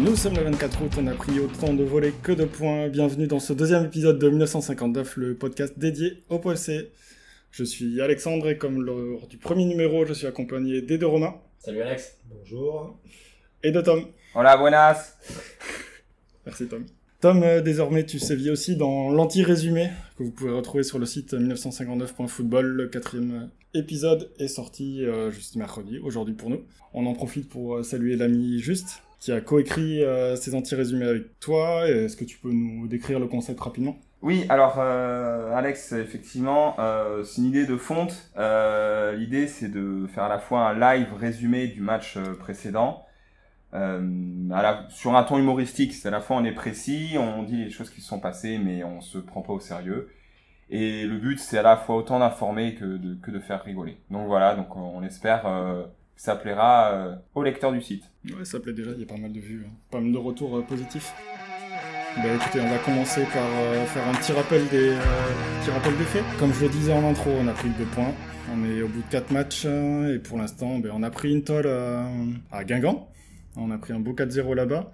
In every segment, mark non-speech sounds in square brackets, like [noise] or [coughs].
Nous sommes le 24 août, on a pris autant de volets que de points. Bienvenue dans ce deuxième épisode de 1959, le podcast dédié au POLC. Je suis Alexandre et comme lors du premier numéro, je suis accompagné des deux Romains. Salut Alex. Bonjour. Et de Tom. Hola, buenas. [laughs] Merci Tom. Tom, euh, désormais tu sévis aussi dans l'anti-résumé que vous pouvez retrouver sur le site 1959.football. Le quatrième épisode est sorti euh, juste mercredi, aujourd'hui pour nous. On en profite pour euh, saluer l'ami Juste qui a coécrit euh, ces anti-résumés avec toi. Est-ce que tu peux nous décrire le concept rapidement? Oui, alors euh, Alex, effectivement, euh, c'est une idée de fonte. Euh, L'idée, c'est de faire à la fois un live résumé du match précédent, sur un ton humoristique. C'est à la fois on est précis, on dit les choses qui se sont passées, mais on se prend pas au sérieux. Et le but, c'est à la fois autant d'informer que de, faire rigoler. Donc voilà, donc on espère ça plaira euh, aux lecteurs du site. Ouais, ça plaît déjà, il y a pas mal de vues, hein. pas mal de retours euh, positifs. Bah écoutez, on va commencer par euh, faire un petit rappel, des, euh, petit rappel des faits. Comme je le disais en intro, on a pris deux points. On est au bout de quatre matchs euh, et pour l'instant, ben, on a pris une tolle à Guingamp. On a pris un beau 4-0 là-bas.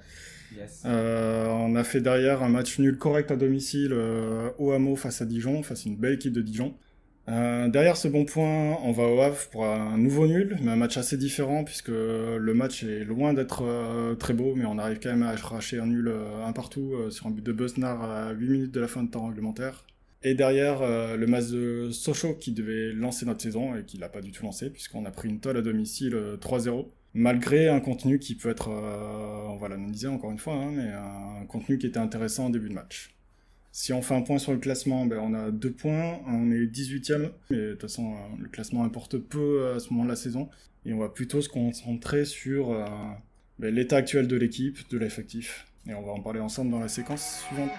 Yes. Euh, on a fait derrière un match nul correct à domicile euh, au Hameau face à Dijon, face à une belle équipe de Dijon. Euh, derrière ce bon point, on va au Havre pour un nouveau nul, mais un match assez différent puisque le match est loin d'être euh, très beau, mais on arrive quand même à arracher un nul euh, un partout sur un but de Besnard à 8 minutes de la fin de temps réglementaire. Et derrière, le match de Sochaux qui devait lancer notre saison et qui l'a pas du tout lancé puisqu'on a pris une tolle à domicile euh, 3-0 malgré un contenu qui peut être, on va l'analyser encore une fois, hein, mais un contenu qui était intéressant en début de match. Si on fait un point sur le classement, ben, on a deux points, on est 18ème, mais de toute façon, euh, le classement importe peu euh, à ce moment de la saison, et on va plutôt se concentrer sur euh, ben, l'état actuel de l'équipe, de l'effectif, et on va en parler ensemble dans la séquence suivante.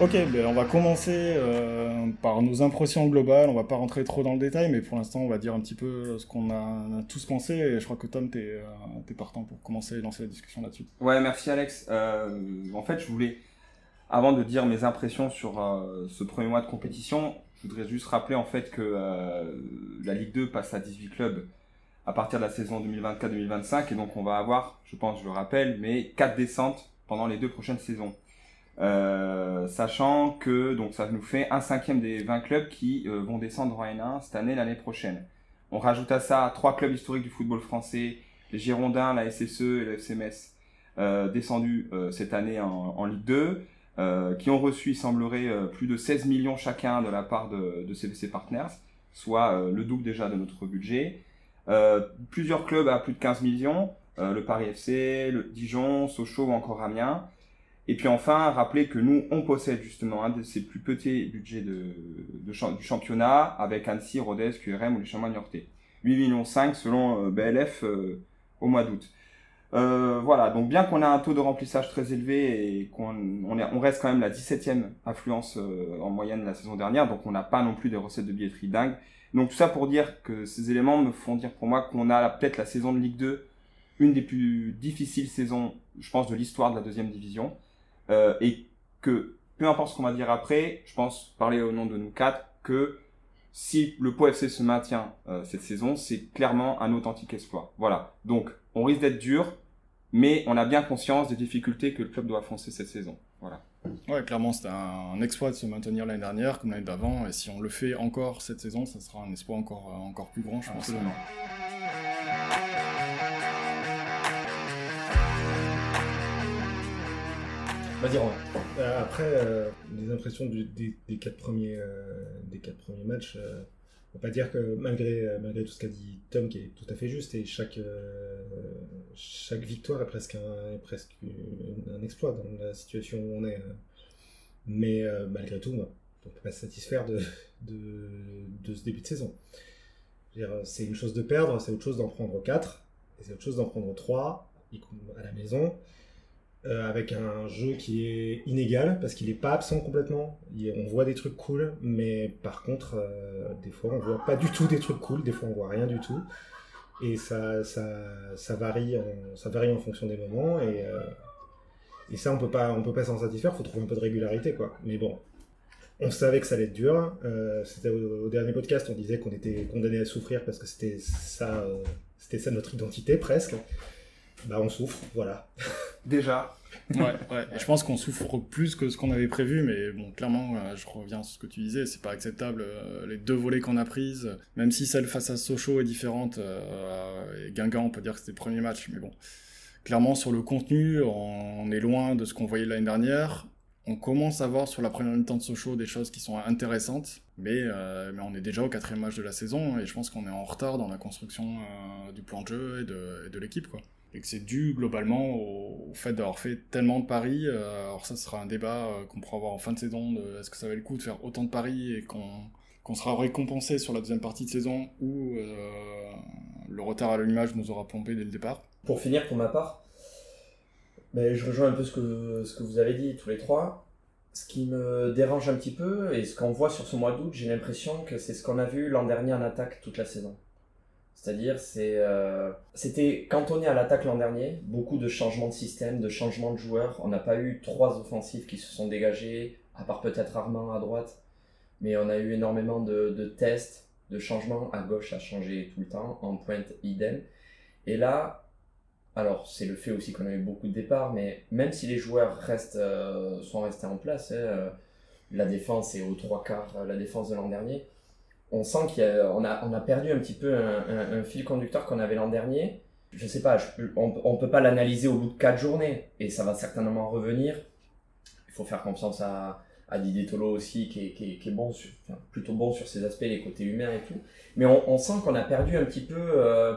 Ok, ben on va commencer euh, par nos impressions globales. On va pas rentrer trop dans le détail, mais pour l'instant, on va dire un petit peu ce qu'on a, tous pensé. Et je crois que Tom, t'es euh, t'es partant pour commencer et lancer la discussion là-dessus. Ouais, merci Alex. Euh, en fait, je voulais, avant de dire mes impressions sur euh, ce premier mois de compétition, je voudrais juste rappeler en fait que euh, la Ligue 2 passe à 18 clubs à partir de la saison 2024-2025 et donc on va avoir, je pense, je le rappelle, mais quatre descentes pendant les deux prochaines saisons. Euh, sachant que donc ça nous fait un cinquième des 20 clubs qui euh, vont descendre en N1 cette année l'année prochaine. On rajoute à ça trois clubs historiques du football français, les Girondins, la SSE et le FC Metz, euh, descendus euh, cette année en, en Ligue 2, euh, qui ont reçu, il semblerait, plus de 16 millions chacun de la part de, de CVC Partners, soit le double déjà de notre budget. Plusieurs clubs à plus de 15 millions, le Paris FC, le Dijon, Sochaux ou encore Amiens. Et puis enfin, rappeler que nous, on possède justement un de ces plus petits budgets de, du championnat avec Annecy, Rodez, QRM ou les Chamois Niortais. 8 millions 5 selon euh, BLF euh, au mois d'août. Euh, voilà, donc bien qu'on a un taux de remplissage très élevé et qu'on on est- on reste quand même la 17e affluence en moyenne la saison dernière, donc on n'a pas non plus des recettes de billetterie dingues. Donc tout ça pour dire que ces éléments me font dire pour moi qu'on a peut-être la saison de Ligue 2, une des plus difficiles saisons, je pense, de l'histoire de la deuxième division. Euh, et que, peu importe ce qu'on va dire après, je pense parler au nom de nous quatre, que si le Pau FC se maintient euh, cette saison, c'est clairement un authentique exploit. Voilà. Donc, on risque d'être dur, mais on a bien conscience des difficultés que le club doit affronter cette saison. Voilà. Ouais, clairement, c'était un, exploit de se maintenir l'année dernière comme l'année d'avant. Et si on le fait encore cette saison, ça sera un exploit encore, euh, encore plus grand, je pense. Absolument. Euh, après, euh, les impressions du- des, quatre premiers, euh, des quatre premiers matchs, euh, on va pas dire que malgré, euh, tout ce qu'a dit Tom, qui est tout à fait juste, et chaque, euh, chaque victoire est presque, un, exploit dans la situation où on est. euh. Mais euh, malgré tout, bah, on peut pas se satisfaire de, de, ce début de saison. C'est une chose de perdre, c'est autre chose d'en prendre 4, et c'est autre chose d'en prendre 3 à la maison. Euh, avec un jeu qui est inégal parce qu'il n'est pas absent complètement. On voit des trucs cool, mais par contre, euh, des fois, on voit pas du tout des trucs cool, des fois, on voit rien du tout. Et ça, ça, varie, en, ça varie en fonction des moments. Et, euh, et ça, on peut pas, on peut pas s'en satisfaire, faut trouver un peu de régularité, quoi. Mais bon, On savait que ça allait être dur. C'était au, dernier podcast, on disait qu'on était condamné à souffrir parce que c'était ça, c'était ça notre identité presque. Bah, on souffre, voilà. [laughs] Déjà. Ouais, je pense qu'on souffre plus que ce qu'on avait prévu, mais bon, clairement, euh, je reviens sur ce que tu disais, c'est pas acceptable. euh, les deux volets qu'on a prises, même si celle face à Sochaux est différente, euh, et Guingamp, on peut dire que c'était le premier match, mais bon. Clairement, sur le contenu, on est loin de ce qu'on voyait l'année dernière. On commence à voir sur la première mi-temps de Sochaux des choses qui sont intéressantes, mais, mais on est déjà au quatrième match de la saison, et je pense qu'on est en retard dans la construction du plan de jeu et de, et de l'équipe, quoi et que c'est dû globalement au, fait d'avoir fait tellement de paris. Euh, alors ça, sera un débat euh, qu'on pourra avoir en fin de saison, de est-ce que ça valait le coup de faire autant de paris et qu'on qu'on sera récompensé sur la deuxième partie de saison ou euh, le retard à l'allumage nous aura plombé dès le départ. Pour finir, pour ma part, je rejoins un peu ce que, ce que vous avez dit tous les trois. Ce qui me dérange un petit peu, et ce qu'on voit sur ce mois d'août, j'ai l'impression que c'est ce qu'on a vu l'an dernier en attaque toute la saison. C'est-à-dire, c'est, euh, c'était cantonné à l'attaque l'an dernier, beaucoup de changements de système, de changements de joueurs. On n'a pas eu trois offensifs qui se sont dégagés, à part peut-être Armand à droite, mais on a eu énormément de, de tests, de changements. À gauche, à changer tout le temps, en pointe, idem. Et là, alors c'est le fait aussi qu'on a eu beaucoup de départs, mais même si les joueurs restent, euh, sont restés en place, hein, euh, la défense est aux trois quarts, euh, la défense de l'an dernier on sent qu'on a, on a perdu un petit peu un, fil conducteur qu'on avait l'an dernier. Je sais pas, on, on peut pas l'analyser au bout de quatre journées et ça va certainement revenir. Il faut faire confiance à, Didier Tolo aussi, qui est, qui est, bon plutôt bon sur ses aspects, les côtés humains et tout. Mais on, sent qu'on a perdu un petit peu euh,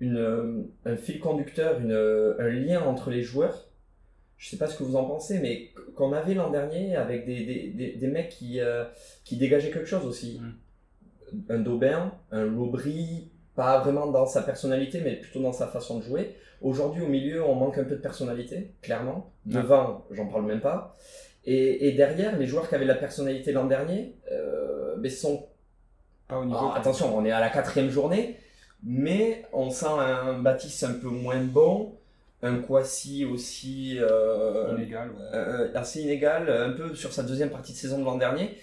une, un fil conducteur, une, un lien entre les joueurs. Je sais pas ce que vous en pensez, mais qu'on avait l'an dernier avec des, des, des, des mecs qui, euh, qui dégageaient quelque chose aussi. Mm un Daubin, un Lobry, pas vraiment dans sa personnalité, mais plutôt dans sa façon de jouer. Aujourd'hui, au milieu, on manque un peu de personnalité, clairement. Devant, j'en parle même pas. Et, et, derrière, les joueurs qui avaient la personnalité l'an dernier, euh, ben sont pas au niveau. Alors, attention, on est à la quatrième journée, mais on sent un Baptiste un peu moins bon, un Kwasi aussi euh, inégal, ouais. euh, assez inégal, un peu sur sa deuxième partie de saison de l'an dernier.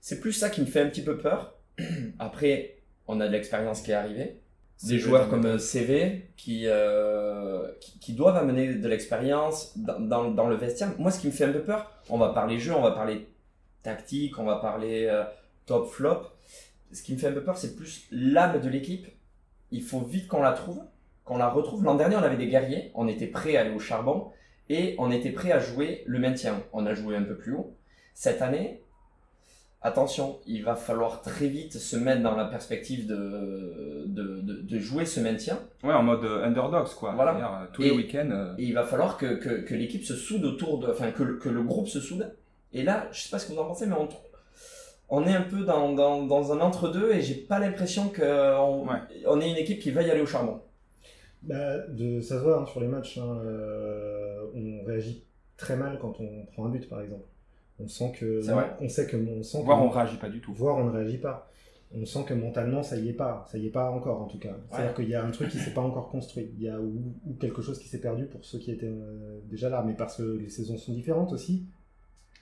C'est plus ça qui me fait un petit peu peur. [clears throat] Après, on a de l'expérience qui est arrivée. Des joueurs comme CV qui, euh, qui, qui, doivent amener de l'expérience dans, dans, dans, le vestiaire. Moi, ce qui me fait un peu peur, on va parler jeu, on va parler tactique, on va parler euh, top flop. Ce qui me fait un peu peur, c'est plus l'âme de l'équipe. Il faut vite qu'on la trouve, qu'on la retrouve. L'an dernier, on avait des guerriers, on était prêt à aller au charbon et on était prêt à jouer le maintien. On a joué un peu plus haut. Cette année, attention, il va falloir très vite se mettre dans la perspective de, de, de, de jouer ce maintien. Ouais, en mode underdogs, quoi. Voilà. Euh, tous les week-ends. Euh... Et il va falloir que, que, que l'équipe se soude autour de. Enfin, que, le, que le groupe se soude. Et là, je sais pas ce que vous en pensez, mais on, on est un peu dans, dans, dans un entre-deux et j'ai pas l'impression qu'on ouais. on est une équipe qui veuille aller au charbon. Bah, de, ça se voit hein, sur les matchs. Hein, euh, on réagit très mal quand on prend un but, par exemple. On sent que, on sait que, on sent voire que, on réagit pas du tout. Voire on ne réagit pas. On sent que mentalement ça y est pas, ça y est pas encore en tout cas. C'est-à-dire qu'il y a un truc qui s'est pas encore construit, il y a ou, ou, quelque chose qui s'est perdu pour ceux qui étaient euh, déjà là, mais parce que les saisons sont différentes aussi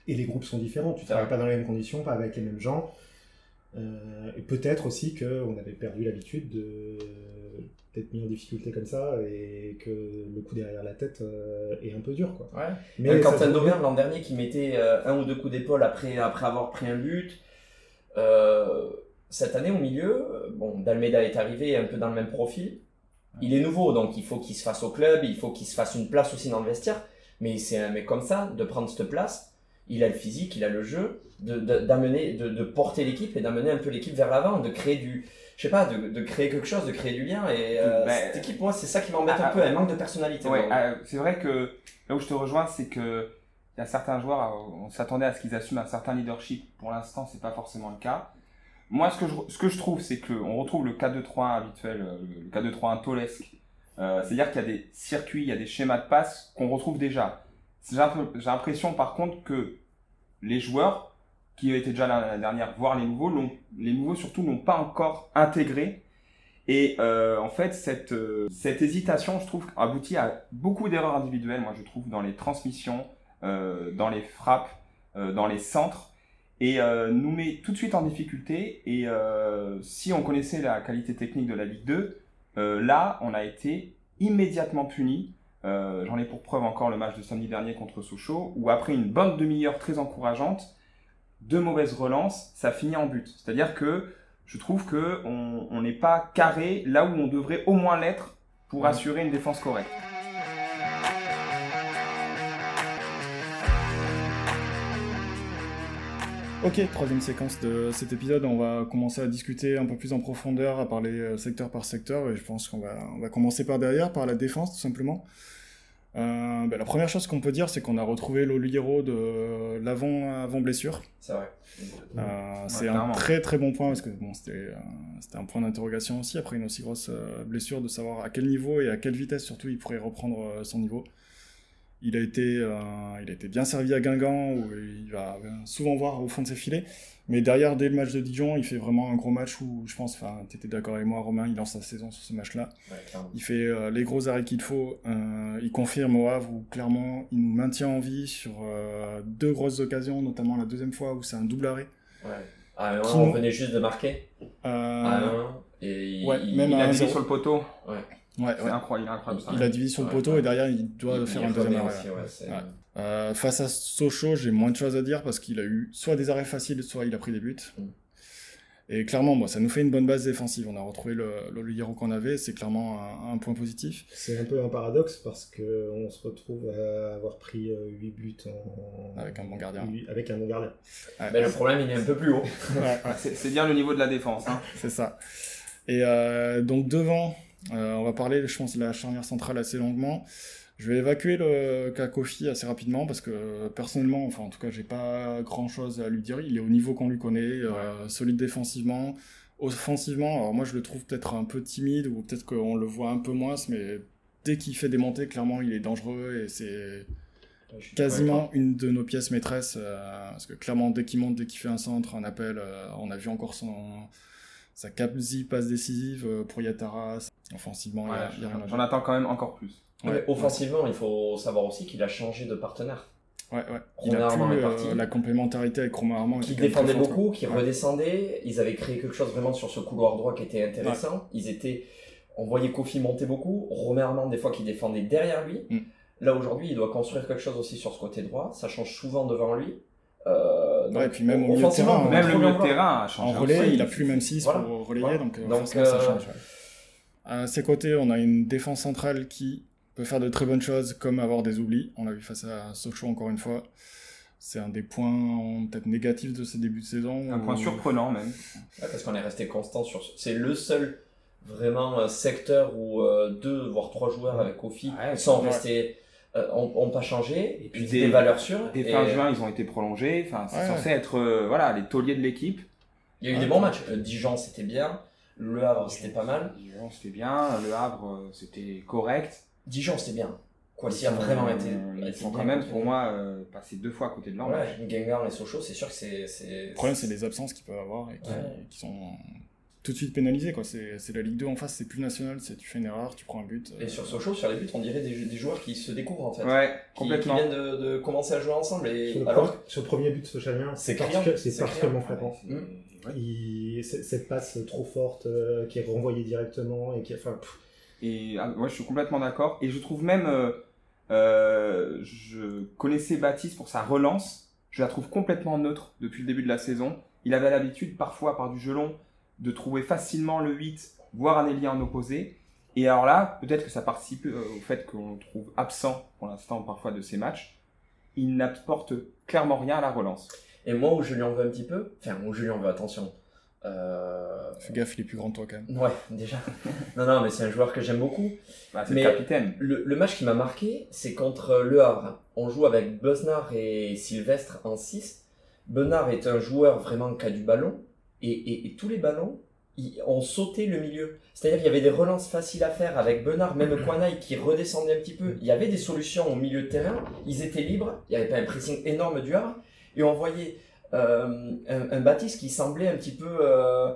et les groupes sont différents. Tu travailles pas dans les mêmes conditions, pas avec les mêmes gens. Euh, et peut-être aussi qu'on avait perdu l'habitude de d'être mis en difficulté comme ça et que le coup derrière la tête euh, est un peu dur quoi. Ouais. Mais Quentin Daubert l'an dernier qui mettait euh, un ou deux coups d'épaule après après avoir pris un but. Euh, cette année au milieu, bon Dalmeda est arrivé un peu dans le même profil. Il est nouveau donc il faut qu'il se fasse au club, il faut qu'il se fasse une place aussi dans le vestiaire. Mais c'est un mec comme ça de prendre cette place. Il a le physique, il a le jeu, d'amener, de, de, de, porter l'équipe et d'amener un peu l'équipe vers l'avant, de créer du, je sais pas, de, de, créer quelque chose, de créer du lien. Et euh, ben, cette équipe, moi, c'est ça qui m'embête ah, un peu, elle manque de personnalité. Ouais, euh, c'est vrai que là où je te rejoins, c'est que il y a certains joueurs, on s'attendait à ce qu'ils assument un certain leadership. Pour l'instant, c'est pas forcément le cas. Moi, ce que je, ce que je trouve, c'est qu'on retrouve le 4-2-3-1 habituel, le 4-2-3-1 tolesque. Euh, C'est-à-dire qu'il y a des circuits, il y a des schémas de passe qu'on retrouve déjà. J'ai l'impression, par contre, que les joueurs qui étaient déjà là la dernière, voire les nouveaux, les nouveaux surtout n'ont pas encore intégré. Et euh, en fait, cette, euh, cette hésitation, je trouve, aboutit à beaucoup d'erreurs individuelles, moi je trouve, dans les transmissions, euh, dans les frappes, euh, dans les centres. et euh, nous met tout de suite en difficulté. Et euh, si on connaissait la qualité technique de la Ligue 2, euh, là, on a été immédiatement puni. J'en ai pour preuve encore le match de samedi dernier contre Sochaux, où après une bonne demi-heure très encourageante, deux mauvaises relances, ça finit en but. C'est-à-dire que je trouve que on n'est pas carré là où on devrait au moins l'être pour assurer une défense correcte. Ok, troisième séquence de cet épisode, on va commencer à discuter un peu plus en profondeur, à parler euh, secteur par secteur, et je pense qu'on va, on va commencer par derrière, par la défense tout simplement. Euh, ben, la première chose qu'on peut dire, c'est qu'on a retrouvé l'Oliero de l'avant avant blessure. C'est vrai. Euh, c'est un très très bon point parce que bon, c'était euh, un point d'interrogation aussi après une aussi grosse euh, blessure de savoir à quel niveau et à quelle vitesse surtout il pourrait reprendre euh, son niveau. Il a été euh, il a été bien servi à Guingamp où il va souvent voir au fond de ses filets, mais derrière dès le match de Dijon, il fait vraiment un gros match où je pense, enfin, t'étais d'accord avec moi, Romain, il lance sa saison sur ce match-là. Ouais. Il fait euh, les gros arrêts qu'il faut. euh, il confirme au Havre où clairement il nous maintient en vie sur euh, deux grosses occasions, notamment la deuxième fois où c'est un double arrêt. Ouais. Ah, mais Qui on venait juste de marquer. Euh, Ah, non. Et il, ouais, il- même Il a sur le poteau, ouais, c'est ouais. incroyable, il est incroyable ça. Il a divisé le Ouais, poteau ouais. et derrière il doit il- faire il un deuxième arrêt. aussi, ouais, c'est- Ouais. Euh, face à Sochaux, j'ai moins de choses à dire parce qu'il a eu soit des arrêts faciles, soit il a pris des buts. Mm. Et clairement, moi, ça nous fait une bonne base défensive. On a retrouvé le, le Ligero qu'on avait, c'est clairement un, un point positif. C'est un peu un paradoxe parce que on se retrouve à avoir pris 8 buts en... Avec un bon gardien. Avec un bon gardien. Ouais, Mais le problème, il est un peu plus haut. ouais, ouais. [laughs] C'est c'est bien le niveau de la défense. Hein. C'est ça. Et euh, donc devant, euh, on va parler, je pense, de la charnière centrale assez longuement. Je vais évacuer le cas Kofi assez rapidement parce que personnellement, enfin en tout cas, j'ai pas grand chose à lui dire. Il est au niveau qu'on lui connaît, euh, solide défensivement, offensivement. Alors moi, je le trouve peut-être un peu timide ou peut-être qu'on le voit un peu moins, mais dès qu'il fait des montées, clairement, il est dangereux et c'est quasiment une de nos pièces maîtresses euh, parce que clairement dès qu'il monte dès qu'il fait un centre un appel euh, on a vu encore son sa quasi passe décisive pour Yatara offensivement il y a- Ouais, il y a rien à J'en attends quand même encore plus. Ouais, offensivement, il faut savoir aussi qu'il a changé de partenaire. ouais, ouais. il a plus euh, la complémentarité avec Romain Armand Qui défendait beaucoup, qui Ouais. redescendait. Ils avaient créé quelque chose vraiment sur ce couloir droit qui était intéressant. Ils étaient, on voyait Kofi monter beaucoup. Romain Armand, des fois, qui défendait derrière lui. Mm. Là, aujourd'hui, il doit construire quelque chose aussi sur ce côté droit. Ça change souvent devant lui. Euh, Ouais, et puis même au milieu de offensivement, terrain, on peut Même le milieu de terrain a changé. en relais aussi. il a plus même 6 Voilà. pour relayer Voilà. donc, euh, Donc, ça euh, change ouais. À ses côtés on a une défense centrale qui peut faire de très bonnes choses comme avoir des oublis on l'a vu face à Sochaux encore une fois c'est un des points peut-être négatifs de ce début de saison Un point surprenant même. Ouais, parce qu'on est resté constant sur. ce- C'est le seul vraiment euh, secteur où euh, deux voire trois joueurs avec Kofi Ouais, sont restés, euh, ont, ont pas changé. Et puis des, des- valeurs sûres. Dès et fin juin, ils ont été prolongés. Enfin, c'est Ouais. censé être euh, voilà, les tauliers de l'équipe. Il y a eu des bons matchs. Euh, Dijon c'était bien. Le Havre c'était pas mal. Dijon, C'était bien. Le Havre, euh, c'était correct. Dijon c'était bien. Kwasi a Ils sont- vraiment été. Ils sont quand même, pour moi, euh, passés deux fois à côté de match. Ouais, Guingamp et Sochaux, c'est sûr que c'est. c'est- Le problème, c'est les absences qu'ils peuvent avoir et qui, Ouais. qui sont tout de suite pénalisées. quoi. C'est c'est la Ligue 2 en face, c'est plus national. c'est Tu fais une erreur, tu prends un but. euh, Et sur Sochaux, sur les buts, on dirait des, des joueurs qui se découvrent en fait. Ouais, Qui, qui complètement. viennent de, de commencer à jouer ensemble. Et Sur le, alors, le premier but de Sochalien, C'est c'est particulièrement frappant. Ouais. Cette passe trop forte euh, qui est renvoyée directement et qui enfin Et ah, ouais, je suis complètement d'accord. Et je trouve même, euh, euh, je connaissais Baptiste pour sa relance. Je la trouve complètement neutre depuis le début de la saison. Il avait l'habitude, parfois, par du gelon, de trouver facilement le 8, voire un ailier en opposé. Et alors là, peut-être que ça participe au fait qu'on le trouve absent pour l'instant parfois de ces matchs. Il n'apporte clairement rien à la relance. Et moi où je lui en veux un petit peu, enfin où je lui en veux, attention. Euh... Fais gaffe, il est plus grand que toi quand même. Ouais, déjà. [laughs] non, non, mais c'est un joueur que j'aime beaucoup. Bah, c'est Mais- le capitaine. Le, le match qui m'a marqué, c'est contre Le Havre. On joue avec Besnard et Sylvestre en 6. Benard est un joueur vraiment qui a du ballon. Et, et- et tous les ballons, ils ont sauté le milieu. C'est-à-dire qu'il y avait des relances faciles à faire avec Benard, même [coughs] Kwanai qui redescendait un petit peu. Il y avait des solutions au milieu de terrain. Ils étaient libres. Il n'y avait pas un pressing énorme du Havre. Et on voyait euh, un, un Baptiste qui semblait un petit peu euh,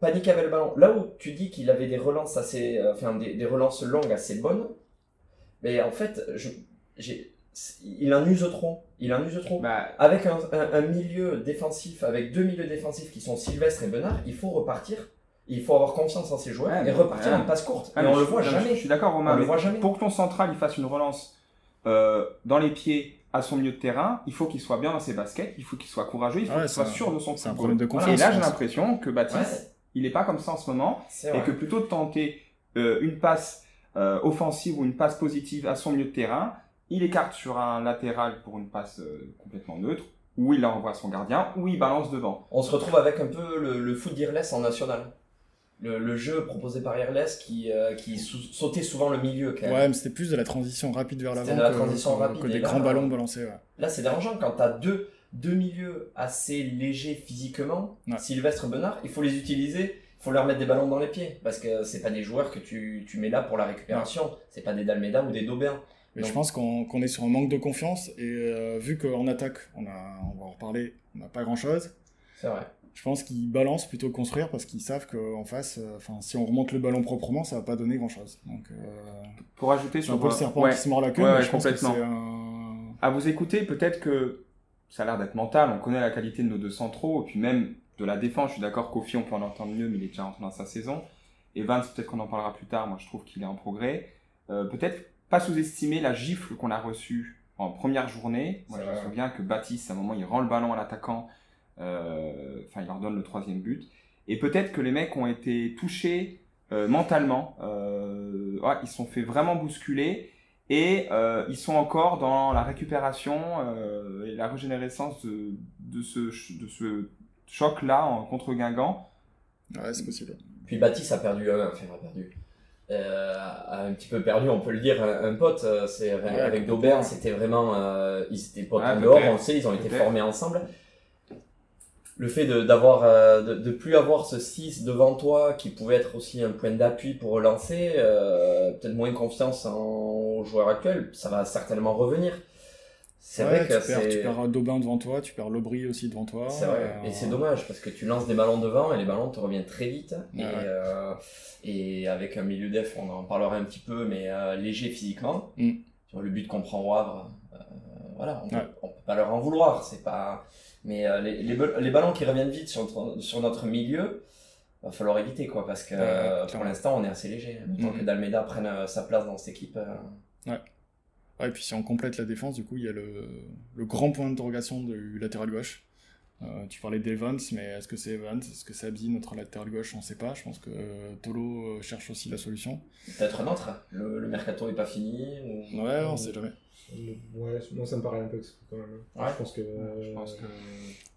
paniquer avec le ballon. Là où tu dis qu'il avait des relances assez, euh, enfin des, des relances longues assez bonnes, mais en fait, je, j'ai, il en use trop. Il en use trop. Bah, Avec un, un- un milieu défensif, avec deux milieux défensifs qui sont Sylvestre et Benard, il faut repartir. Il faut avoir confiance en ses joueurs Ouais, et repartir ouais. en passe courte. et mais on je le voit jamais. Je, je suis d'accord, Romain. On le mais voit jamais. Pour que ton central il fasse une relance euh, dans les pieds à son milieu de terrain, il faut qu'il soit bien dans ses baskets, il faut qu'il soit courageux, il faut Ouais, qu'il soit un- sûr de son c'est un football. problème de Voilà. confiance, Et là, j'ai l'impression que Baptiste, Ouais, il est pas comme ça en ce moment, et vrai. que plutôt de tenter euh, une passe euh, offensive ou une passe positive à son milieu de terrain, il écarte sur un latéral pour une passe euh, complètement neutre, ou il envoie à son gardien, ou il balance devant. On se retrouve avec un peu le, le foot d'Irles en national. Le, le jeu proposé par Irles qui, euh, qui sautait souvent le milieu quand même. Ouais, mais c'était plus de la transition rapide vers l'avant que, que- des là, grands ballons balancés. ouais. Là, c'est dérangeant quand tu as deux, deux milieux assez légers physiquement, Ouais. Sylvestre Benard, il faut les utiliser, il faut leur mettre des ballons dans les pieds parce que c'est pas des joueurs que tu, tu mets là pour la récupération, c'est pas des Dalmeda ou des Daubin. Mais Donc- je pense qu'on qu'on est sur un manque de confiance et euh, vu qu'en attaque, on, a, on va en reparler, on n'a pas grand chose. C'est vrai. Je pense qu'ils balancent plutôt que construire parce qu'ils savent qu'en face, euh, enfin, si on remonte le ballon proprement, ça va pas donner grand chose. Donc, euh, Pour ajouter sur un peu le serpent ouais. qui se mord la queue, Ouais, mais ouais, je pense que un. à vous écouter, peut-être que ça a l'air d'être mental, on connaît la qualité de nos deux centraux, et puis même de la défense, je suis d'accord, Kofi, on peut en entendre mieux, mais il est déjà rentré dans sa saison. Evans, peut-être qu'on en parlera plus tard, moi je trouve qu'il est en progrès. Euh, peut-être pas sous-estimer la gifle qu'on a reçue en première journée. Moi je me souviens que Baptiste, à un moment, il rend le ballon à l'attaquant, enfin il leur donne le troisième but. Et peut-être que les mecs ont été touchés euh, mentalement, euh, ouais, ils se sont fait vraiment bousculer et euh, ils sont encore dans la récupération euh, et la régénérescence de, de ce, ch- de ce choc-là en contre Guingamp. Ouais, c'est possible. Puis Baptiste a perdu, euh, enfin a perdu, euh, a un petit peu perdu, on peut le dire, un, un pote. euh, C'est avec. Daubert, c'était vraiment, euh, ils étaient potes Ouais, en dehors, on le sait, ils ont été formés ensemble. Le fait de d'avoir, euh, de, de plus avoir ce 6 devant toi, qui pouvait être aussi un point d'appui pour relancer, euh, peut-être moins confiance en, aux joueurs actuels, ça va certainement revenir. C'est Ouais, vrai que tu perds, tu perds Daubin devant toi, tu perds Lobry aussi devant toi. C'est vrai. euh, Et c'est dommage parce que tu lances des ballons devant et les ballons te reviennent très vite. Ouais, et, ouais. euh, et avec un milieu def, on en parlera un petit peu, mais euh, léger physiquement. Mm. Le but qu'on prend au Havre, euh, voilà, on, peut, on peut pas leur en vouloir. C'est pas. Mais euh, les, les, les ballons qui reviennent vite sur notre, sur notre milieu, va falloir éviter quoi parce que Ouais, ouais, euh, pour l'instant on est assez léger. Mm. que Dalmeda prenne euh, sa place dans cette équipe. euh, Ouais, et puis si on complète la défense, du coup, il y a le, le grand point d'interrogation du latéral gauche. Euh, tu parlais d'Evans, mais est-ce que c'est Evans Est-ce que c'est Abdi, notre latéral gauche On ne sait pas. Je pense que euh, Tolo cherche aussi la solution. Peut-être un autre. Le, le mercato est pas fini. Ou... Ouais, on sait jamais. Ouais, moi ça me paraît un peu exclu quand même. Ouais. Je pense que. Je pense que...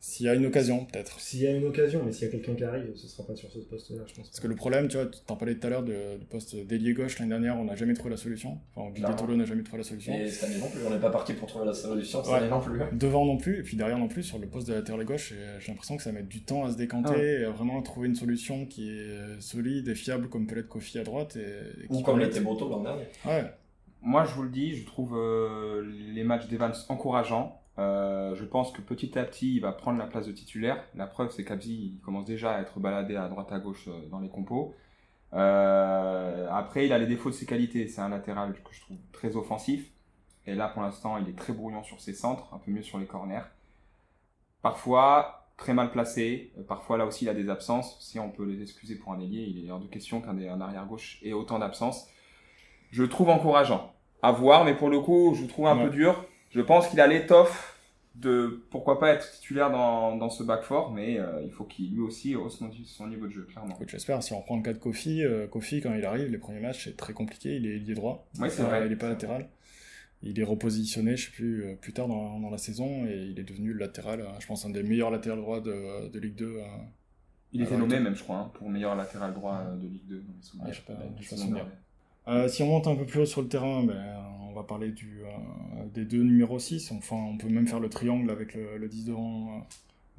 S'il y a une occasion, peut-être. S'il y a une occasion, mais s'il y a quelqu'un qui arrive, ce sera pas sur ce poste-là, je pense. Parce que le problème, tu vois, t'en parlais tout à l'heure de- du poste d'ailier gauche l'année dernière, on n'a jamais trouvé la solution. Enfin, Didier. Tolo n'a jamais trouvé la solution. Et cette année non plus, on n'est pas parti pour trouver la solution, cette Ouais. année non plus. Devant non plus, et puis derrière non plus, sur le poste de latéral gauche, et j'ai l'impression que ça met du temps à se décanter, Ah et à vraiment trouver une solution qui est solide et fiable, comme peut l'être Kofi à droite. Et, et Ou comme l'était Boto l'an dernier. Ouais, Moi, je vous le dis, je trouve euh, les matchs d'Evans encourageants. Euh, je pense que petit à petit, il va prendre la place de titulaire. La preuve, c'est qu'Abzi commence déjà à être baladé à droite à gauche euh, dans les compos. Après, il a les défauts de ses qualités. C'est un latéral que je trouve très offensif. Et là, pour l'instant, il est très brouillon sur ses centres, un peu mieux sur les corners. Parfois, très mal placé. Parfois, là aussi, il a des absences. Si on peut les excuser pour un ailier, il est hors de question qu'un arrière-gauche ait autant d'absences. Je le trouve encourageant. À voir, mais pour le coup, je le trouve un Ouais. peu dur. Je pense qu'il a l'étoffe de pourquoi pas être titulaire dans, dans ce back four, mais euh, il faut qu'il lui aussi hausse son, son niveau de jeu, clairement. j'espère. Si on prend le cas de Kofi, euh, Kofi, quand il arrive, les premiers matchs, c'est très compliqué. Il est ailier droit. Ouais, c'est Euh, vrai. Il est pas latéral. Il est repositionné, je sais plus, euh, plus tard dans, dans la saison, et il est devenu le latéral, je pense, un des meilleurs latérales droits de, de Ligue 2. euh, Il était Ah, nommé même, je crois, hein, pour meilleur latéral droit de Ligue 2. dans souvenirs. Ouais, je sais pas, je pas souvenir. Euh, si on monte un peu plus haut sur le terrain, ben, on va parler euh, des deux numéros 6. Enfin, on peut même faire le triangle avec le, le 10 devant, euh,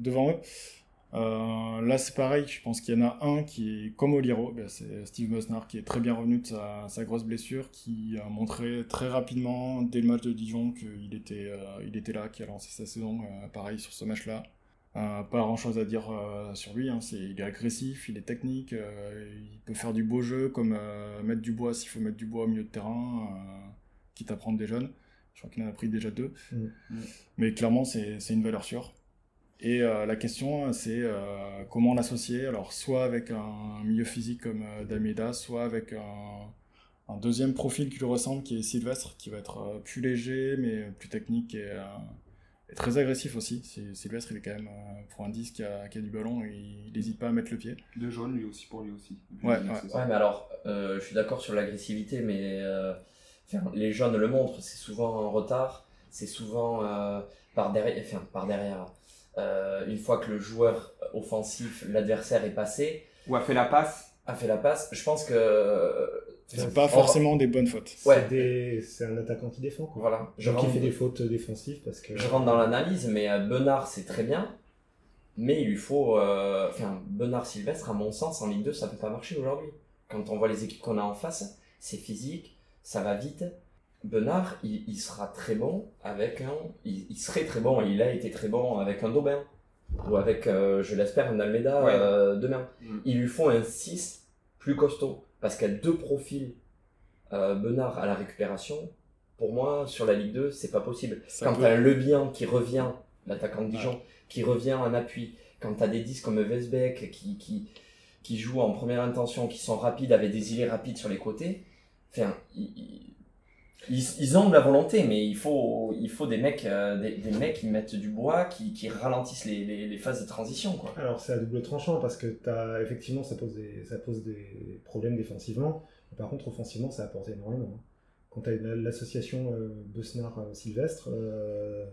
devant eux. Là, c'est pareil. Je pense qu'il y en a un qui est comme Oliro. Ben, c'est Steve Mosnar qui est très bien revenu de sa, grosse blessure, qui a montré très rapidement, dès le match de Dijon, qu'il était, était là, qui a lancé sa saison. pareil sur ce match-là. Euh, pas grand chose à dire euh, sur lui, hein. c'est, il est agressif, il est technique, euh, il peut faire du beau jeu comme euh, mettre du bois s'il faut mettre du bois au milieu de terrain, euh, quitte à prendre des jeunes. Je crois qu'il en a pris déjà deux. Mm. Mais clairement, c'est c'est une valeur sûre. Et euh, la question, c'est euh, comment l'associer? Alors, soit avec un milieu physique comme euh, D'Almeida, soit avec un, un deuxième profil qui lui ressemble, qui est Sylvestre, qui va être euh, plus léger, mais plus technique et, euh, et très agressif aussi. Sy- Sylvestre, il est quand même, euh, pour un 10 qui a, qui a du ballon, il n'hésite pas à mettre le pied. De jaune, lui aussi, pour lui aussi. Ouais, ouais. mais alors, euh, je suis d'accord sur l'agressivité, mais euh, les jeunes le montrent, c'est souvent en retard, c'est souvent euh, par derrière, enfin, par derrière. Euh, une fois que le joueur offensif, l'adversaire est passé, Ou a fait la passe. a fait la passe, je pense que. C'est pas forcément des bonnes fautes. Ouais. C'est un attaquant qui défend. Quoi. Voilà, je Genre qui rentre, fait des fautes défensives parce que. je rentre dans l'analyse, mais euh, Benard, c'est très bien. Mais il lui faut. euh, Enfin, Benard Sylvestre, à mon sens, en Ligue 2, ça peut pas marcher aujourd'hui. Quand on voit les équipes qu'on a en face, c'est physique, ça va vite. Benard, il, il sera très bon avec un. Il, il serait très bon, il a été très bon avec un Daubin. Ou avec, euh, je l'espère, un Almeida Ouais. euh, demain. Mm. Il lui faut un 6 plus costaud. Parce qu'il y a deux profils euh, Benard à la récupération. Pour moi, sur la Ligue 2, c'est pas possible. Ça Quand tu as un Lebihan qui revient, l'attaquant de Dijon, qui revient en appui, quand tu as des 10 comme Vesbeck qui, qui, qui jouent en première intention, qui sont rapides, avec des îlets rapides sur les côtés, enfin, ils, ils ont de la volonté, mais il faut, il faut des, mecs, euh, des, des mecs qui mettent du bois, qui, qui ralentissent les, les, les phases de transition. Quoi. Alors c'est à double tranchant parce que as, effectivement ça pose, des, ça pose des problèmes défensivement. Mais par contre offensivement ça apporte énormément. Quand tu as l'association euh, Besnard-Sylvestre, euh,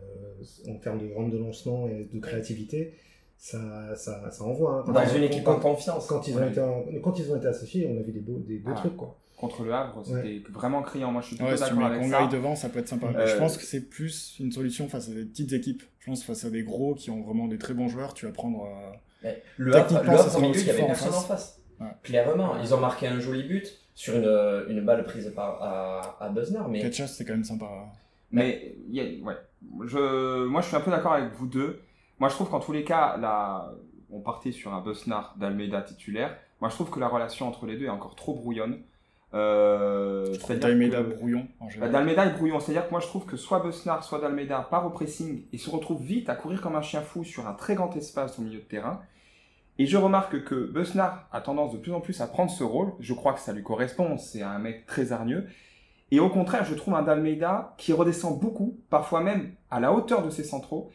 en termes de rampe de lancement et de créativité, ça, ça, ça envoie. hein. Dans une équipe en confiance. quand ils, ont Ouais. été en- quand ils ont été associés, on a vu des beaux, des beaux Ah. trucs. Quoi. Contre le Havre, c'était vraiment criant. Moi, je suis plutôt Ouais, si d'accord mets avec Congaï ça. devant, ça peut être sympa. Euh, Je pense que c'est plus une solution face à des petites équipes. Je pense face à des gros qui ont vraiment des très bons joueurs, tu vas prendre. euh, Mais Le Havre, Techniquement, le ça Havre, au milieu, aussi il y avait fort en personne en face. Ouais. Clairement, ils ont marqué un joli but sur une, une balle prise par, à, à Besnard, mais Ketchas, c'est quand même sympa. Mais ouais. je, moi, je suis un peu d'accord avec vous deux. Moi, je trouve qu'en tous les cas, là, on partait sur un Besnard d'Almeida titulaire. Moi, je trouve que la relation entre les deux est encore trop brouillonne. Euh, D'Almeida brouillon en Bah, général. D'Almeida est brouillon, c'est-à-dire que moi je trouve que soit Besnard, soit D'Almeida part au pressing et se retrouve vite à courir comme un chien fou sur un très grand espace au milieu de terrain. Et je remarque que Besnard a tendance de plus en plus à prendre ce rôle. Je crois que ça lui correspond, c'est un mec très hargneux. Et au contraire, je trouve un D'Almeida qui redescend beaucoup, parfois même à la hauteur de ses centraux.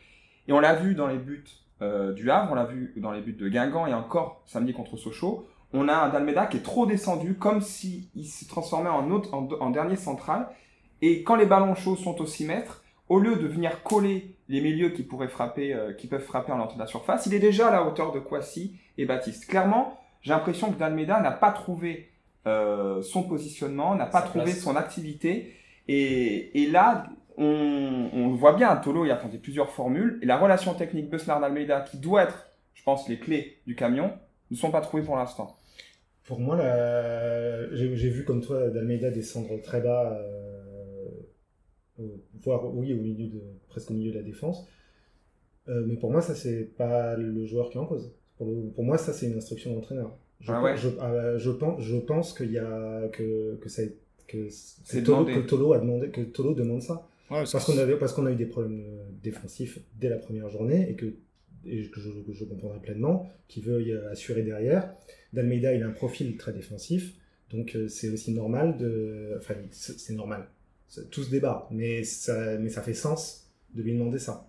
Et on l'a vu dans les buts euh, du Havre, on l'a vu dans les buts de Guingamp et encore samedi contre Sochaux. On a un D'Almeida qui est trop descendu, comme s'il se transformait en, autre, en, en dernier central. Et quand les ballons chauds sont au 6 mètres, au lieu de venir coller les milieux qui pourraient frapper, euh, qui peuvent frapper en l'entrée de la surface, il est déjà à la hauteur de Kwasi et Baptiste. Clairement, j'ai l'impression que D'Almeida n'a pas trouvé euh, son positionnement, n'a pas trouvé place. son activité. Et, et là, on, on le voit bien, Tolo, il a tenté plusieurs formules. Et la relation technique Besnard-Almeida, qui doit être, je pense, les clés du camion, ne sont pas trouvées pour l'instant. Pour moi, la- j'ai vu comme toi d'Almeida descendre très bas, euh, voire oui, au milieu de, presque au milieu de la défense. Euh, mais pour moi, ça, c'est pas le joueur qui est en cause. Pour, le- pour moi, ça, c'est une instruction d'entraîneur. Je, Ah pense- ouais. je, ah, je pense, je pense qu'il y a que, que, ça, que, C'est que, Tolo, que Tolo a demandé, que Tolo demande ça. Ouais, parce qu'on avait, parce qu'on a eu des problèmes défensifs dès la première journée et que, et que je, je comprendrai pleinement qu'il veuille euh, assurer derrière. D'Almeida, il a un profil très défensif, donc euh, c'est aussi normal de, enfin c'est normal, tout se débat, mais ça, fait sens de lui demander ça.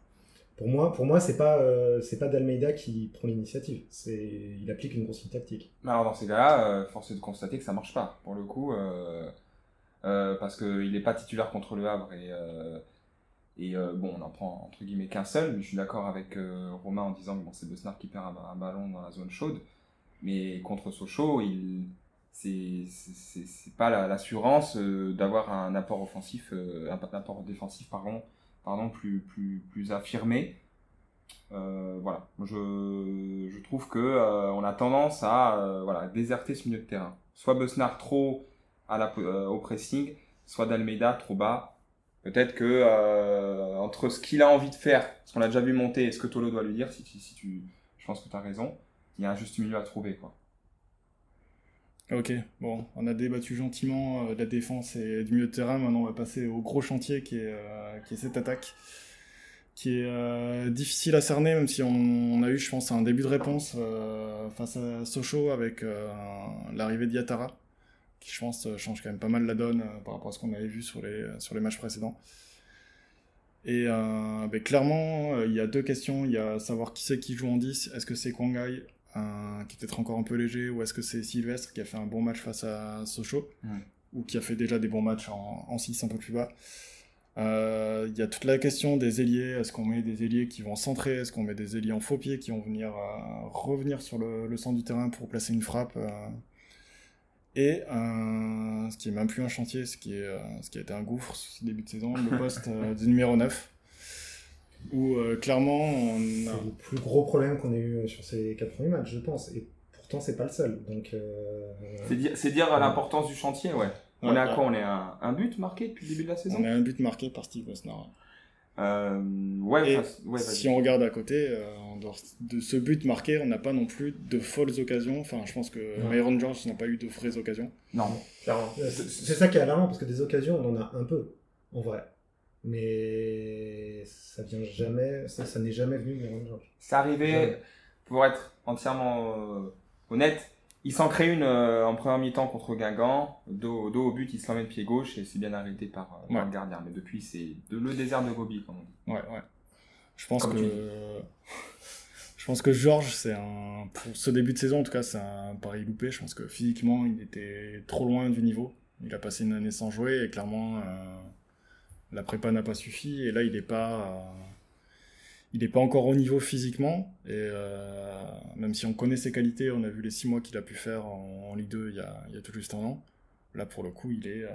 Pour moi, pour moi, c'est pas, euh, d'Almeida qui prend l'initiative, c'est, il applique une consigne tactique. Alors dans ces cas-là, euh, force est de constater que ça marche pas. Pour le coup, parce qu'il n'est pas titulaire contre le Havre et, bon, on en prend entre guillemets qu'un seul. Mais je suis d'accord avec Romain en disant que c'est Besnard qui perd un ballon dans la zone chaude. Mais contre Sochaux, il c'est pas la- l'assurance euh, d'avoir un apport offensif, euh, un apport défensif pardon, pardon plus plus plus affirmé. Euh, voilà, je, je trouve que on a tendance à voilà déserter ce milieu de terrain. Soit Besnard trop à au pressing, soit D'Almeida trop bas. Peut-être que entre ce qu'il a envie de faire, ce qu'on a déjà vu monter, et ce que Tolo doit lui dire, si, tu- si tu, je pense que tu as raison, il y a un juste milieu à trouver quoi. Ok, bon, on a débattu gentiment euh, de la défense et du milieu de terrain. Maintenant, on va passer au gros chantier qui est, euh, qui est cette attaque, qui est euh, difficile à cerner, même si on, a eu, je pense, un début de réponse face à Sochaux avec l'arrivée d'Iatara, qui, je pense, change quand même pas mal la donne par rapport à ce qu'on avait vu sur les, sur les matchs précédents. Et ben, clairement, il y a deux questions. Il y a savoir qui c'est qui joue en 10. Est-ce que c'est Kwangai, qui est peut-être encore un peu léger, ou est-ce que c'est Sylvestre qui a fait un bon match face à Sochaux, ou qui a fait déjà des bons matchs en, en 6 un peu plus bas Euh, Il y a toute la question des ailiers. Est-ce qu'on met des ailiers qui vont centrer? Est-ce qu'on met des ailiers en faux pied qui vont venir euh, revenir sur le, le centre du terrain pour placer une frappe euh, et ce qui est même plus un chantier, ce qui, est, ce qui a été un gouffre ce début de saison, le poste du numéro 9. Où euh, clairement, on C'est a... le plus gros problème qu'on ait eu sur ces quatre premiers matchs, je pense. Et pourtant, c'est pas le seul. Donc, euh, C'est dire, c'est dire l'importance du chantier, ouais. On est à Ouais, quoi On est à un but marqué depuis le début de la saison? On a un but marqué par Steve. Euh, Ouais, enfin, ouais, si on regarde à côté, euh, en dehors de ce but marqué, on n'a pas non plus de folles occasions. Enfin, je pense que. Myron George n'a pas eu de vraies occasions. Non, Clairement. euh, c'est c'est ça qui est alarmant, parce que des occasions, on en a un peu, en vrai. Mais ça vient jamais, ça, ça n'est jamais venu de Aaron George. arrivé, Jamais. pour être entièrement euh, honnête, il s'en crée une euh, en première mi-temps contre Guingamp, dos, dos au but, il se l'emmène pied gauche et c'est bien arrêté par, euh, par le gardien. Mais depuis, c'est de- le désert de Gobi, comme on dit. Ouais, ouais. Je pense Comme que. [laughs] Je pense que George, c'est un. Pour ce début de saison, en tout cas, c'est un pari loupé. Je pense que physiquement, il était trop loin du niveau. Il a passé une année sans jouer et clairement, euh, la prépa n'a pas suffi. Et là, il n'est pas. Il n'est pas encore au niveau physiquement. Et euh, même si on connaît ses qualités, on a vu les six mois qu'il a pu faire en, en Ligue 2 il y, a, il y a tout juste un an. Là, pour le coup, il est, euh,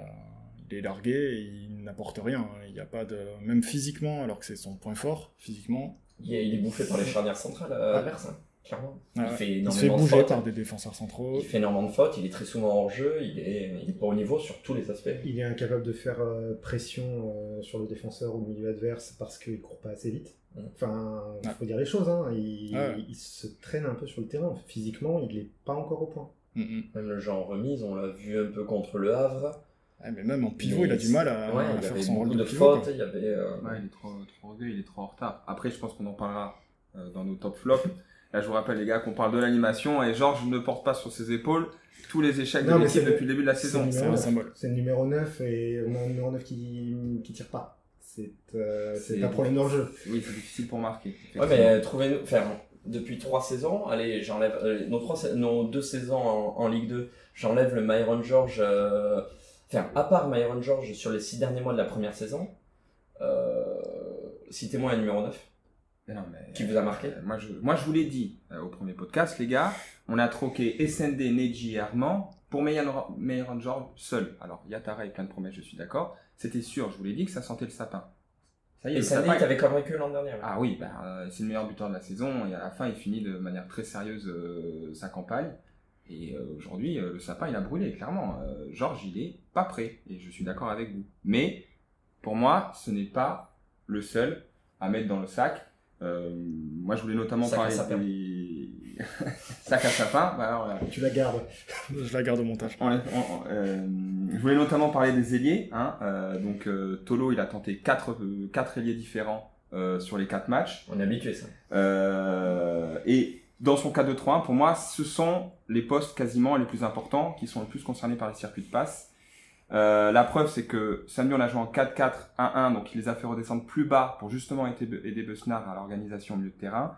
il est largué et il n'apporte rien. Il n'y a pas de. Même physiquement, alors que c'est son point fort, physiquement, Il est, il est bouffé par les charnières centrales euh, hein, clairement. Ouais, il fait il se fait énormément de bouger fautes. par des défenseurs centraux. Il fait énormément de fautes, il est très souvent hors jeu, il est, il est pas au niveau sur tous les aspects. Il est incapable de faire euh, pression euh, sur le défenseur au milieu adverse parce qu'il court pas assez vite. Mm. Enfin, il faut dire les choses. Hein. Il, Ouais. il se traîne un peu sur le terrain. Physiquement, il est pas encore au point. Mm, mm. Même le en remise, on l'a vu un peu contre le Havre. Ouais, mais même en pivot, Mais il a du mal à, ouais, à il y faire son rôle beaucoup de de pivot. fautes, quoi. il y avait... euh, Ouais, il est trop, trop orgueilleux, il est trop en retard. Après, je pense qu'on en parlera euh, dans nos top flops. Là, je vous rappelle, les gars, qu'on parle de l'animation et Georges ne porte pas sur ses épaules tous les échecs Non, de l'équipe depuis le début de la saison. C'est numéro un 9. symbole. C'est le numéro 9 et on a un numéro 9 qui, qui tire pas. C'est euh, un problème dans le jeu. Oui, c'est difficile pour marquer. Ouais, mais euh, trouvez-nous... Enfin, depuis trois saisons, allez, j'enlève... euh, nos, trois, nos deux saisons en, en Ligue 2, j'enlève le Myron George... euh, Enfin, à part Myron George sur les six derniers mois de la première saison, euh, citez-moi un numéro 9 Mais non, mais- qui vous a marqué. Euh, moi, je, moi, je vous l'ai dit euh, au premier podcast, les gars. On a troqué SND, Neji et Armand pour Meyer George seul. Alors, Yatara et plein de promesses, je suis d'accord. C'était sûr, je vous l'ai dit que ça sentait le sapin. Ça y est, Et le ça sapin, t'avait convaincu l'an dernier. ouais. Ah oui, bah, euh, c'est le meilleur buteur de la saison et à la fin il finit de manière très sérieuse sa campagne. Et aujourd'hui le sapin il a brûlé clairement. Georges il est pas prêt et je suis d'accord avec vous. Mais pour moi ce n'est pas le seul à mettre dans le sac. Euh, moi je voulais notamment Sac à parler sapin. des [laughs] sac à sapin. Bah, alors, là, Tu la gardes. Je la garde au montage. on- on- euh, je voulais notamment parler des ailiers. Hein. Euh, donc euh, Tolo il a tenté quatre euh, quatre ailiers différents euh, sur les quatre matchs. On est habitué ça. Euh, et dans son 4-2-3-1, pour moi, ce sont les postes quasiment les plus importants qui sont le plus concernés par les circuits de passe. Euh, la preuve, c'est que on a joué en 4-4-1-1, donc il les a fait redescendre plus bas pour justement aider, aider Besnard à l'organisation au milieu de terrain.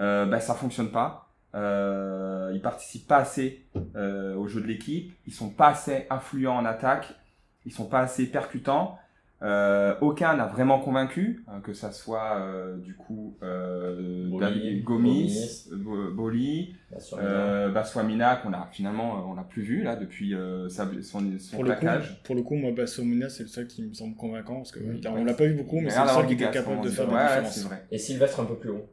Euh, bah, ça fonctionne pas. Euh, ils participent pas assez euh, au jeu de l'équipe. Ils sont pas assez influents en attaque. Ils sont pas assez percutants. Euh, aucun n'a vraiment convaincu, euh, que ça soit euh, du coup euh, Boli, David Gomis, Gomis. Bo- Boli, euh, Baswamina qu'on a finalement euh, on l'a plus vu là depuis euh, sa- son, son Pour le, coup, plaquage. pour le coup, moi, Bassomina, c'est le seul qui me semble convaincant. Parce que Oui. a- on l'a pas vu beaucoup, mais c'est le seul qui du était capable de faire Ouais, la ouais, différence. c'est vrai. Et Sylvestre un peu plus haut.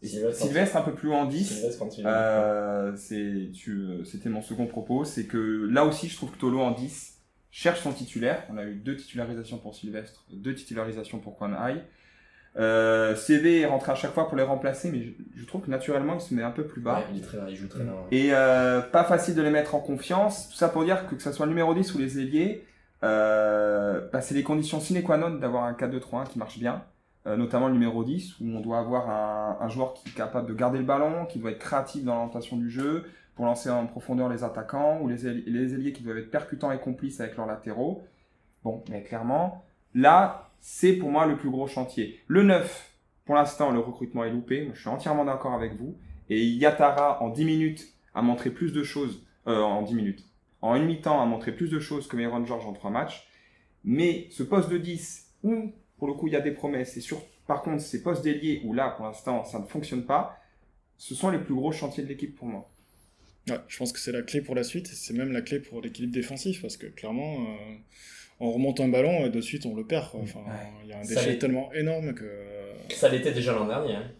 Sylvestre, Sylvestre un peu plus haut en 10. Sylvestre quand il est- Euh, c'est tu euh, c'était mon second propos, c'est que là aussi je trouve que Tolo en 10 cherche son titulaire. On a eu deux titularisations pour Sylvestre, deux titularisations pour Kwan Hai. Euh, CV est rentré à chaque fois pour les remplacer, mais je, je trouve que naturellement il se met un peu plus bas. Ouais, il, est très, il joue très bien. Et euh, pas facile de les mettre en confiance. Tout ça pour dire que que ce soit le numéro 10 ou les ailiers, euh, bah, c'est les conditions sine qua non d'avoir un 4-2-3-1 qui marche bien. Notamment le numéro 10, où on doit avoir un, un joueur qui est capable de garder le ballon, qui doit être créatif dans l'orientation du jeu, pour lancer en profondeur les attaquants, ou les, les ailiers qui doivent être percutants et complices avec leurs latéraux. Bon, mais clairement, là, c'est pour moi le plus gros chantier. Le 9, pour l'instant, le recrutement est loupé. Je suis entièrement d'accord avec vous. Et Yatara, en 10 minutes, a montré plus de choses. Euh, en 10 minutes. En une mi-temps, a montré plus de choses que Myron George en 3 matchs. Mais ce poste de 10, où, pour le coup, il y a des promesses, et sur, par contre, ces postes d'ailier, où là, pour l'instant, ça ne fonctionne pas, ce sont les plus gros chantiers de l'équipe pour moi. Ouais, je pense que c'est la clé pour la suite, et c'est même la clé pour l'équilibre défensif, parce que clairement, euh, on remonte un ballon et de suite on le perd. quoi. Enfin, il y a un déchet tellement énorme que. Ça l'était déjà l'an dernier. hein.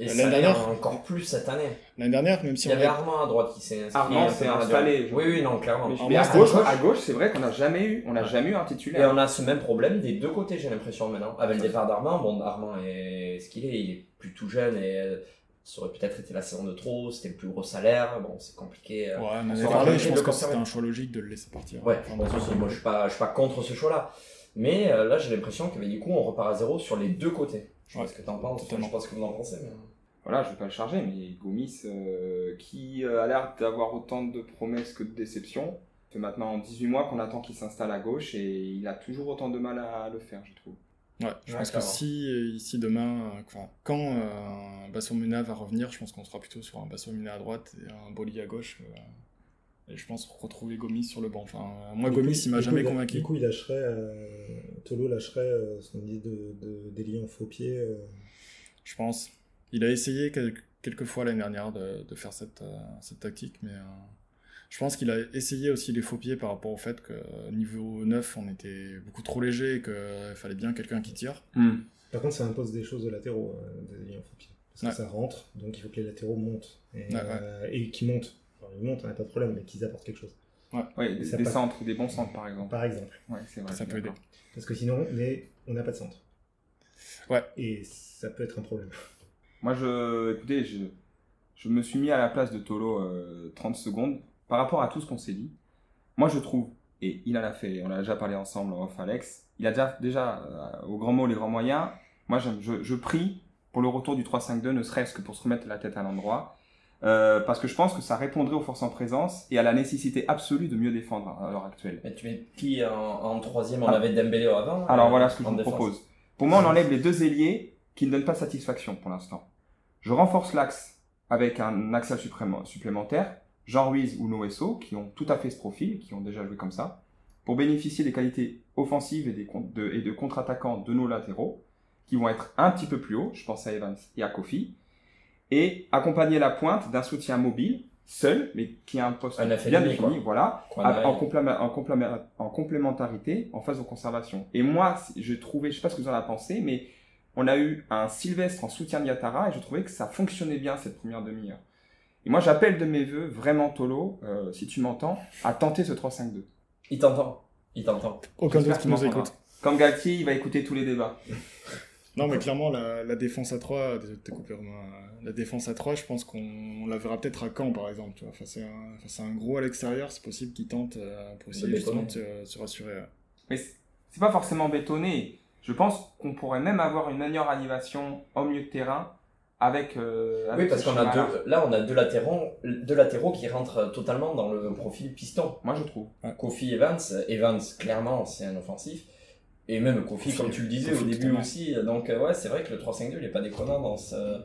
Et L'année ça dernière encore plus cette année. L'année dernière, même si Il y on avait Armand à droite qui s'est inscrit. Armand s'est installé, Oui, oui, non, clairement. Mais, à gauche, à gauche. c'est vrai qu'on n'a jamais eu, on n'a Ouais. jamais eu un Et titulaire. on a ce même problème des deux côtés, j'ai l'impression maintenant. Avec le départ d'Armand, bon, Armand est ce qu'il est, il est plus tout jeune et euh, ça aurait peut-être été la saison de trop, c'était le plus gros salaire, bon, c'est compliqué. euh. Ouais, on parlé, été je pense que c'était un choix logique de le laisser partir. Ouais, Enfin, Moi, je suis pas, je suis pas contre ce choix-là. Mais euh, là, j'ai l'impression que bah, du coup, on repart à zéro sur les deux côtés. Je sais Ouais, pas ce que t'en penses, je sais pas ce que vous en pensez. Mais... Voilà, je vais pas le charger, mais Gomis, euh, qui euh, a l'air d'avoir autant de promesses que de déceptions, fait maintenant 18 mois qu'on attend qu'il s'installe à gauche et il a toujours autant de mal à le faire, je trouve. Ouais, je pense que clairement. si euh, ici demain, euh, enfin, quand euh, Bassomuna va revenir, je pense qu'on sera plutôt sur un Bassomuna à droite et un Boli à gauche. euh, et je pense retrouver Gomis sur le banc. Enfin, euh, moi, coup, Gomis, il m'a coup, jamais convaincu. Du coup, il lâcherait, euh, Tolo lâcherait euh, son idée de, de, en faux pied. euh. Je pense. Il a essayé quel- quelques fois l'année dernière de, de faire cette, euh, cette tactique, mais euh, je pense qu'il a essayé aussi les faux pieds par rapport au fait que euh, niveau 9, on était beaucoup trop léger et qu'il fallait bien quelqu'un qui tire. Par contre, ça impose des choses de latéraux, euh, des faux pied. Parce Ouais. que ça rentre, donc il faut que les latéraux montent. Et, Ouais, euh, et qu'ils montent. Alors, ils montent, hein, pas de problème, mais qu'ils apportent quelque chose. Ouais, des, centres, des bons centres par exemple. Par exemple. Ouais, c'est vrai. Ça peut aider. Parce que sinon, mais on n'a pas de centre. Ouais. Et ça peut être un problème. Moi, je, écoutez, je, je me suis mis à la place de Tolo euh, 30 secondes par rapport à tout ce qu'on s'est dit. Moi, je trouve, et il en a fait, on a déjà parlé ensemble en off, Alex, il a déjà, déjà euh, au grand mot, les grands moyens. Moi, je, je prie pour le retour du 3-5-2, ne serait-ce que pour se remettre la tête à l'endroit. Euh, parce que je pense que ça répondrait aux forces en présence et à la nécessité absolue de mieux défendre à l'heure actuelle. Mais tu mets qui en, en troisième On Ah. avait Dembélé avant. Alors euh, voilà ce que je vous défense. propose. Pour moi, on enlève les deux ailiers qui ne donnent pas satisfaction pour l'instant. Je renforce l'axe avec un supprém- supplémentaire, Jean Ruiz ou Noesso, qui ont tout à fait ce profil, qui ont déjà joué comme ça, pour bénéficier des qualités offensives et, des de, et de contre-attaquants de nos latéraux, qui vont être un petit peu plus haut, je pense à Evans et à Kofi, et accompagner la pointe d'un soutien mobile, seul, mais qui a un poste Un bien défini, quoi. voilà, en, complément- en, complément- en complémentarité en phase de conservation. Et moi, je trouvais, je sais pas ce que vous en avez pensé, mais on a eu un Sylvestre en soutien de Yatara et je trouvais que ça fonctionnait bien cette première demi-heure. Et moi, j'appelle de mes voeux, vraiment Tolo, euh, si tu m'entends, à tenter ce 3-5-2. Il t'entend. Il t'entend. Aucun doute qui qu'il nous écoute. Comme Galtier, il va écouter tous les débats. [laughs] Non, mais clairement, la, la défense à 3, désolé de te couper, Romain, euh, la défense à 3, je pense qu'on on la verra peut-être à Caen, par exemple. Tu vois. Face, à un, face à un gros à l'extérieur, c'est possible qu'il tente euh, pour essayer justement de se, se rassurer. ouais. Mais c'est c'est pas forcément bétonné. Je pense qu'on pourrait même avoir une meilleure animation au milieu de terrain avec. euh, avec Oui, parce ce qu'on a deux, là, on a deux latéraux, deux latéraux qui rentrent totalement dans le profil piston. Moi, je trouve. Kofi Evans, Evans, clairement, c'est un offensif. Et même Kofi, Kofi, comme tu le disais Kofi, au début totalement. aussi. Donc, euh, ouais, c'est vrai que le 3-5-2, il est pas déconnant dans ce,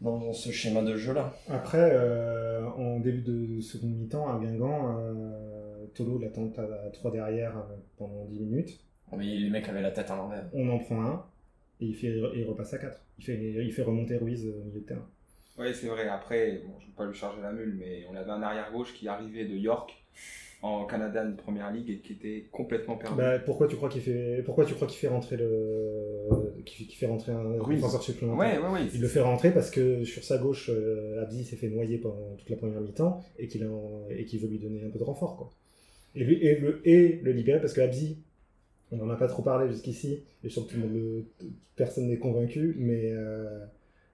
dans ce schéma de jeu-là. Après, euh, en début de seconde mi-temps, à Guingamp, euh, Tolo l'attend à 3 derrière euh, pendant 10 minutes. Mais les mecs avaient la tête à l'envers. On en prend un et il, fait, il repasse à 4. Il fait, il fait remonter Ruiz au milieu de terrain. Oui, c'est vrai. Après, bon, je ne veux pas lui charger la mule, mais on avait un arrière-gauche qui arrivait de York en Canadian Premier League et qui était complètement perdu. Bah, pourquoi tu crois qu'il fait, pourquoi tu crois qu'il fait rentrer le, qu'il qu'il fait rentrer un défenseur supplémentaire? Ouais, ouais, ouais. Il le fait rentrer parce que sur sa gauche, euh, Abdi s'est fait noyer pendant toute la première mi-temps et qu'il a- et qu'il veut lui donner un peu de renfort. Quoi. Et, lui, et, le, et le libérer parce que Abdi, on n'en a pas trop parlé jusqu'ici, et surtout le, personne n'est convaincu, mais,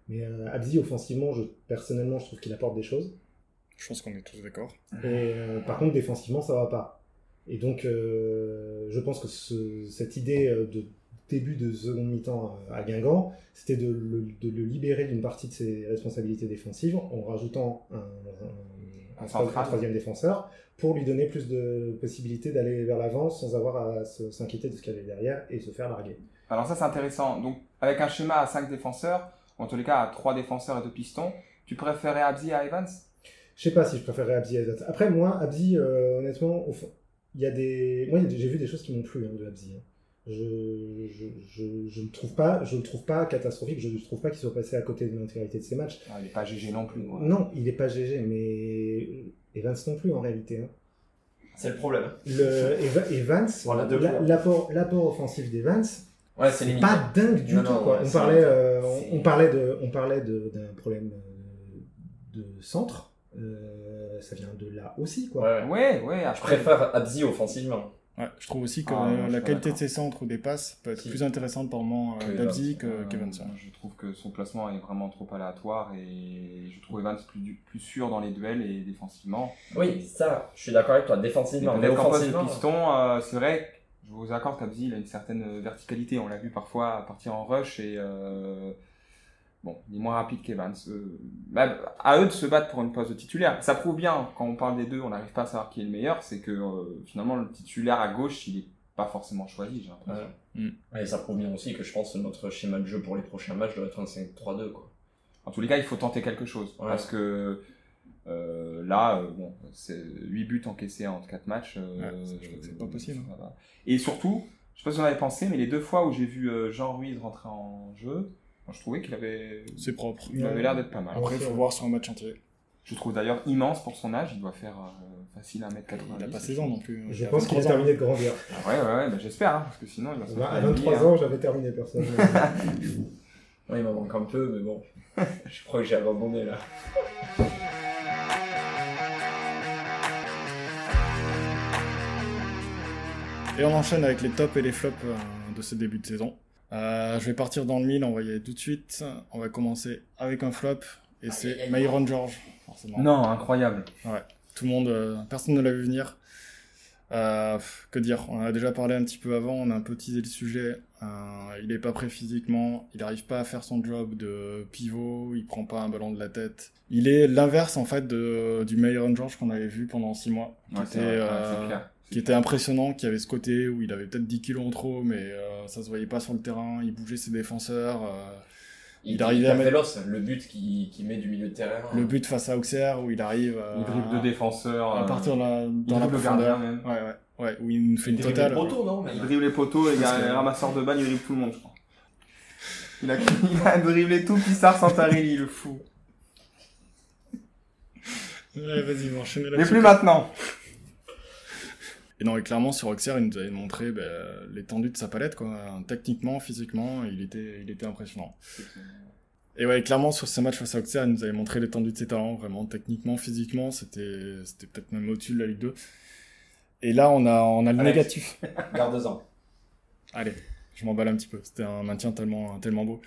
mais Abzi, offensivement, je, personnellement, je trouve qu'il apporte des choses. Je pense qu'on est tous d'accord. Et par contre, défensivement, ça va pas. Et donc, je pense que cette idée de début de seconde mi-temps à Guingamp, c'était de le, de le libérer d'une partie de ses responsabilités défensives en rajoutant un, un, troisième défenseur pour lui donner plus de possibilités d'aller vers l'avant sans avoir à s'inquiéter de ce qu'il y avait derrière et se faire larguer. Alors ça c'est intéressant. Donc avec un schéma à 5 défenseurs, ou en tous les cas à 3 défenseurs et 2 pistons, tu préférais Abzi à Evans? Je sais pas si je préférais Abzi à Evans. Après moi, Abzi, euh, honnêtement, il y a des... Moi j'ai vu des choses qui m'ont plu hein, de Abzi. Hein je, je, je, je, ne trouve pas, je le trouve pas catastrophique. Je ne trouve pas qu'il soit passé à côté de l'intégralité de ses matchs. Ah, il n'est pas GG non plus. Non, il n'est pas GG, mais Evans non plus en réalité. Hein. C'est le problème. Le Evans, l'apport, l'apport offensif d'Evans, ouais, c'est pas dingue du tout. quoi. on, parlait, euh, on, parlait de, on parlait d'un problème euh, de centre. Euh, ça vient de là aussi, quoi. Ouais, ouais. ouais Je préfère Abzi offensivement. Ouais, je trouve aussi que ah, la qualité de ses centres ou des passes peut être plus intéressante par moment euh, d'Abzi qu'Evans. je trouve que son placement est vraiment trop aléatoire et je trouve Evans plus, plus sûr dans les duels et défensivement. Oui, ça, je suis d'accord avec toi, défensivement. Mais offensivement, de piston, euh, c'est vrai, je vous accorde qu'Abzi il a une certaine verticalité. On l'a vu parfois partir en rush et euh, Bon, il est moins rapide qu'Evans. Euh, bah, à eux de se battre pour une poste de titulaire. Ça prouve bien, quand on parle des deux, on n'arrive pas à savoir qui est le meilleur, c'est que euh, finalement le titulaire à gauche, il est pas forcément choisi, j'ai l'impression. Mm. Et ça prouve bien aussi que je pense que notre schéma de jeu pour les prochains matchs doit être un 5-3-2. Quoi. En tous les cas, il faut tenter quelque chose. Parce que euh, là, bon, c'est 8 buts encaissés en 4 matchs. c'est pas possible. Hein. Et surtout, je sais pas si vous en avez pensé, mais les deux fois où j'ai vu Jean Ruiz rentrer en jeu, je trouvais qu'il avait. C'est propre. Il avait l'air d'être pas mal. Après, il faut voir sur un match entier. Je trouve d'ailleurs immense pour son âge. Il doit faire euh, facile 1m90. Il n'a pas 16 ans non plus. Je pense qu'il a terminé de grandir. Ah ouais, ouais, ouais bah, j'espère, hein, parce que sinon il va se À 23 ans, j'avais terminé personnellement. [laughs] il m'en manque un peu, mais bon. je crois que j'ai abandonné là. Et on enchaîne avec les tops et les flops euh, de ce début de saison. Euh, je vais partir dans le mille, on va y aller tout de suite. On va commencer avec un flop, et c'est Myron George, forcément. Non, incroyable. Ouais, tout le monde, euh, personne ne l'a vu venir. Euh, que dire On en a déjà parlé un petit peu avant, on a un peu teasé le sujet. il est pas prêt physiquement, il n'arrive pas à faire son job de pivot, il prend pas un ballon de la tête. Il est l'inverse en fait de, du Myron George qu'on avait vu pendant six mois. Ouais, c'est clair qui était impressionnant, qui avait ce côté où il avait peut-être 10 kilos en trop, mais euh, ça se voyait pas sur le terrain, il bougeait ses défenseurs. Euh, il, arrivait à mettre... le but qui, qui met du milieu de terrain. Le but face à Auxerre où il arrive. Euh, il dribble deux défenseurs. À partir de la, dans la profondeur. Même. Ouais, ouais. Ouais, où il nous fait une totale. Les poteaux, non Il dribble les poteaux et il y a un ramasseur de balles, il dribble tout le monde, je crois. Il a, [laughs] il a dribblé tout Pissar Santarelli, le fou. Ouais, vas-y, enchaîne Mais plus maintenant. Et non, et clairement, sur Auxerre, il nous avait montré bah, l'étendue de sa palette, quoi. Techniquement, physiquement, il était, il était impressionnant. Et ouais, clairement, sur ce match face à Auxerre, il nous avait montré l'étendue de ses talents, vraiment, techniquement, physiquement, c'était, c'était peut-être même au-dessus de la Ligue 2. Et là, on a, on a le négatif. [laughs] Garde-en. Allez, je m'emballe un petit peu. C'était un maintien tellement, tellement beau.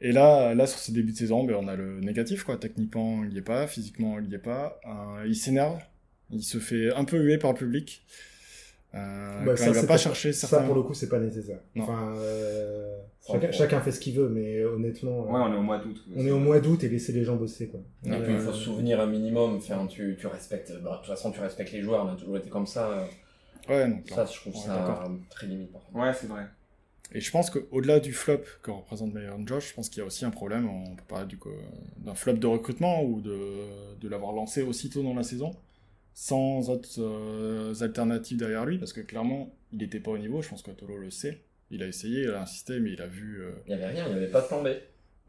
Et là, là, sur ce début de saison, ben, on a le négatif, quoi. Techniquement, il n'y est pas. Physiquement, il n'y est pas. Euh, il s'énerve. Il se fait un peu huer par le public. Euh, bah, ça, il va pas chercher certains... Ça, pour le coup, c'est pas nécessaire. Enfin, euh, chacun, fait ce qu'il veut, mais honnêtement... Ouais, on est au mois d'août. On est au mois d'août et laisser les gens bosser, quoi. Et puis, il faut se souvenir un minimum. Enfin, tu, tu respectes... Bah, de toute façon, tu respectes les joueurs. On a toujours été comme ça. Ouais, donc, Ça, je trouve ça très limite. Ouais, c'est vrai. Et je pense qu'au-delà du flop que représente Myron Josh, je pense qu'il y a aussi un problème, on peut parler d'un flop de recrutement ou de, de l'avoir lancé aussitôt dans la saison sans autres euh, alternatives derrière lui, parce que clairement, il n'était pas au niveau, je pense que Tolo le sait. Il a essayé, il a insisté, mais il a vu... Euh, il n'y avait rien, il n'y avait pas de plan B.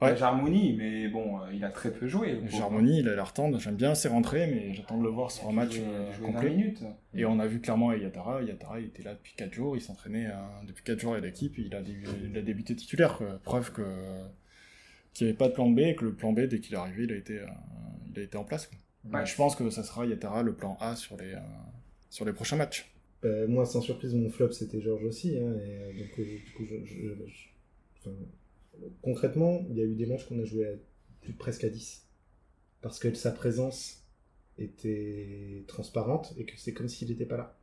Ouais. Jarmoni, mais bon, euh, il a très peu joué. Jarmoni, il a l'air tendre, j'aime bien ses rentrées, mais j'attends de le voir sur un match complet. minutes. Et on a vu clairement Yatara, Yatara il était là depuis 4 jours, il s'entraînait depuis 4 jours avec l'équipe, il a, il a débuté titulaire, preuve que qu'il n'y avait pas de plan B, et que le plan B, dès qu'il est arrivé, il a été, il a été en place. Je pense que ça sera Yatara le plan A sur les, euh, sur les prochains matchs. Bah, moi, sans surprise, mon flop, c'était Georges aussi. hein, et, euh, donc, euh, du coup, je- concrètement, il y a eu des matchs qu'on a joué à presque à 10. Parce que sa présence était transparente et que c'est comme s'il n'était pas là.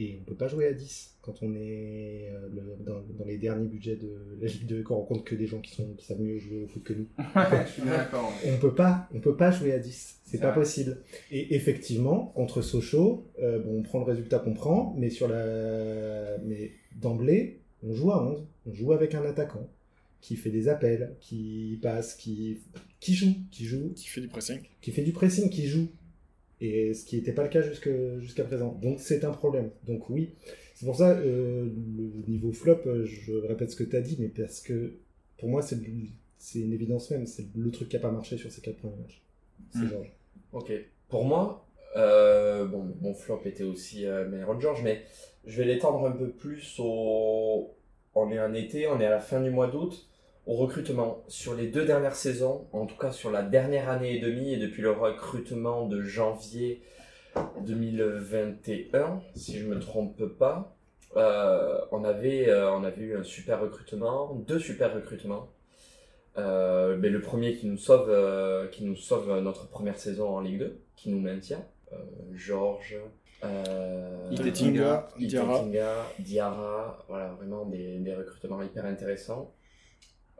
Et on peut pas jouer à 10 quand on est euh, le- dans, dans les derniers budgets de la Ligue 2, qu'on rencontre que des gens qui, sont, qui savent mieux jouer au foot que nous. [laughs] je suis d'accord. On peut pas, on peut pas jouer à 10. C'est C'est pas vrai. possible. Et effectivement, contre Sochaux, euh, bon, on prend le résultat qu'on prend, mais sur la, mais d'emblée, on joue à 11. On joue avec un attaquant qui fait des appels, qui passe, qui, qui joue, qui joue, Qui fait du pressing. qui fait du pressing, qui joue. Et ce qui n'était pas le cas jusque- jusqu'à présent. Donc c'est un problème. Donc oui, c'est pour ça, euh, le niveau flop, euh, je répète ce que tu as dit, mais parce que pour moi, c'est une évidence même. C'est le truc qui n'a pas marché sur ces quatre premiers matchs. C'est Mm. Georges. Ok. Pour moi, euh, bon, mon flop était aussi euh, Myron George, mais je vais l'étendre un peu plus au. On est en été, on est à la fin du mois d'août. Au recrutement, sur les deux dernières saisons, en tout cas sur la dernière année et demie, et depuis le recrutement de janvier 2021, si je me trompe pas, euh, on, avait, euh, on avait eu un super recrutement, deux super recrutements. Euh, mais le premier qui nous sauve, euh, qui nous sauve notre première saison en Ligue 2, qui nous maintient. Euh, Georges, euh, Itetinga, Diarra. Diarra, voilà, vraiment des, des recrutements hyper intéressants.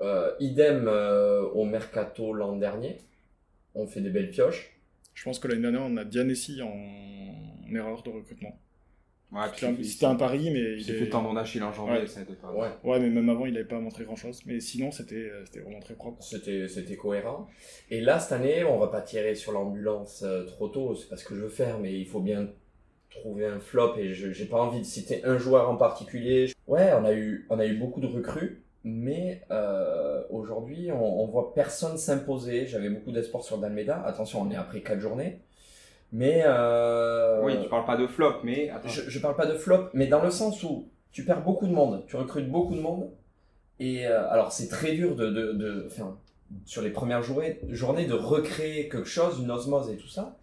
Euh, idem euh, au mercato l'an dernier, on fait des belles pioches. Je pense que l'année dernière, on a Dianessi en erreur de recrutement. Ouais, C'était un- pari, mais Il est... fait tendon d'Achille en janvier, Ouais. ça pas. Ouais, Ouais, mais même avant, il n'avait pas montré grand-chose. Mais sinon, c'était euh, c'était vraiment très propre. c'était c'était cohérent. Et là, cette année, on va pas tirer sur l'ambulance euh, trop tôt, c'est pas ce que je veux faire, mais il faut bien trouver un flop et je j'ai pas envie de citer un joueur en particulier. Ouais, on a eu on a eu beaucoup de recrues, mais euh, aujourd'hui, on, on voit personne s'imposer. J'avais beaucoup d'espoir sur Dalmeda. Attention, on est après quatre journées, mais euh, Oui, tu parles pas de flop, mais attends. je, je parle pas de flop, mais dans le sens où tu perds beaucoup de monde, tu recrutes beaucoup de monde, et euh, alors c'est très dur de, de, de enfin, sur les premières journées, journées de recréer quelque chose, une osmose et tout ça,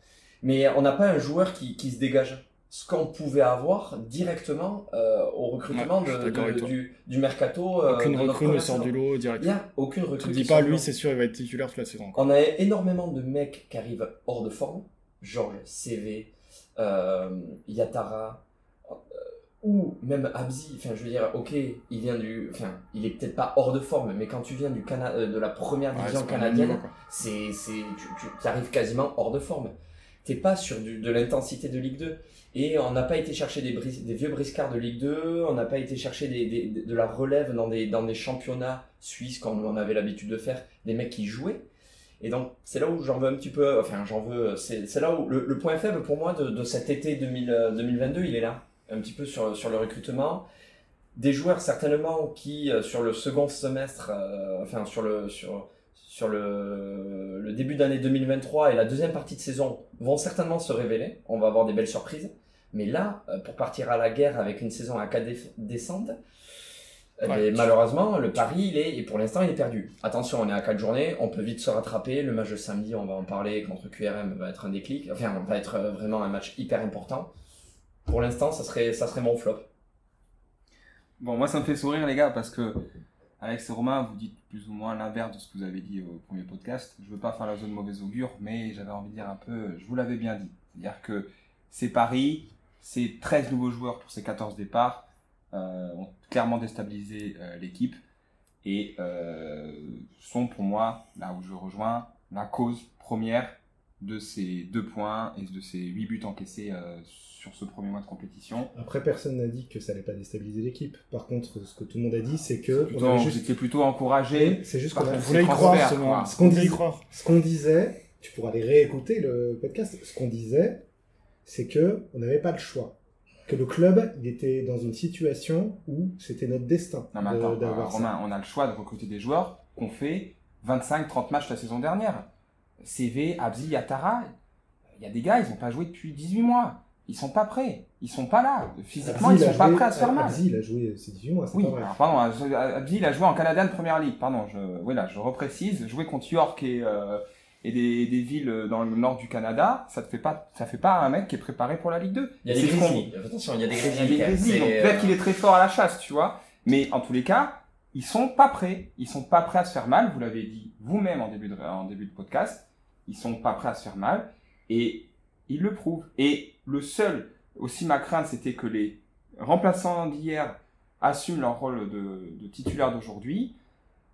mais on n'a pas un joueur qui, qui se dégage. Ce qu'on pouvait avoir directement euh, au recrutement Ouais, de- de- du, du mercato. euh, Aucune recrue ne sort du lot Il direct. n'y a aucune Tu recrue. te dis pas, lui, c'est sûr, il va être titulaire toute la saison. quoi. On a énormément de mecs qui arrivent hors de forme. Georges, CV, euh, Yatara, euh, ou même Abzi. Enfin, je veux dire, ok, il vient du. Enfin, il est peut-être pas hors de forme, mais quand tu viens du Cana de la première division canadienne, c'est, c'est, tu, tu arrives quasiment hors de forme. T'es pas sur du, de l'intensité de Ligue 2. Et on n'a pas été chercher des, vieux briscards de Ligue 2, on n'a pas été chercher de la relève dans des, dans des championnats suisses comme on avait l'habitude de faire, des mecs qui jouaient. Et donc, c'est là où j'en veux un petit peu, enfin, j'en veux, c'est là où le, point faible pour moi de, cet été 2000, euh, 2022, il est là. Un petit peu sur, sur le recrutement. Des joueurs, certainement, qui, euh, sur le second semestre, euh, enfin, sur le, sur, sur le début d'année 2023 et la deuxième partie de saison, vont certainement se révéler. On va avoir des belles surprises. Mais là, euh, pour partir à la guerre avec une saison à 4 descentes, Ouais. ben, malheureusement, le pari, il est, et pour l'instant, il est perdu. Attention, on est à 4 journées, on peut vite se rattraper. Le match de samedi, on va en parler contre QRM, va être un déclic. Enfin, va être euh, vraiment un match hyper important. Pour l'instant, ça serait, ça serait mon flop. Bon, moi, ça me fait sourire, les gars, parce que Alex et Romain, vous dites plus ou moins l'inverse de ce que vous avez dit au premier podcast. Je veux pas faire la zone mauvaise augure, mais j'avais envie de dire un peu, je vous l'avais bien dit. C'est-à-dire que c'est Paris, c'est 13 nouveaux joueurs pour ces 14 départs, euh, ont clairement déstabilisé euh, l'équipe et euh, sont pour moi, là où je rejoins, la cause première de ces deux points et de ces 8 buts encaissés euh, sur ce premier mois de compétition. Après, personne n'a dit que ça allait pas déstabiliser l'équipe. Par contre, ce que tout le monde a dit, c'est que Plutôt, on juste... plutôt encouragé. C'est juste qu'on voulait y croire. Ce qu'on disait, tu pourras aller réécouter le podcast. Ce qu'on disait, c'est que on n'avait pas le choix. Que le club, il était dans une situation où c'était notre destin Non mais de- euh. Romain, on a le choix de recruter des joueurs qu'on fait 25-30 matchs la saison dernière. CV, Abzi, Yatara, il y a des gars, ils n'ont pas joué depuis 18 mois. Ils sont pas prêts. Ils sont pas là. Physiquement, Abzi, ils sont pas prêts à se faire mal. Abzi, il a joué ces 18 mois, c'est Oui, pas vrai. alors, pardon, Abzi, il a joué en Canadian Premier League. Pardon, je, oui, là, je reprécise. Joué contre York et, euh, et des, des villes dans le nord du Canada, ça te fait pas, ça fait pas un mec qui est préparé pour la Ligue 2. Il y a des. Attention, il y a des il y a Grizzlies. des quand même. Grizzlies, donc C'est, peut-être euh, qu'il est très fort à la chasse, tu vois. Mais en tous les cas, ils sont pas prêts. Ils sont pas prêts à se faire mal. Vous l'avez dit vous-même en début de, en début de podcast. Ils sont pas prêts à se faire mal. Et ils le prouvent. Et le seul, aussi ma crainte, c'était que les remplaçants d'hier assument leur rôle de, de titulaire d'aujourd'hui.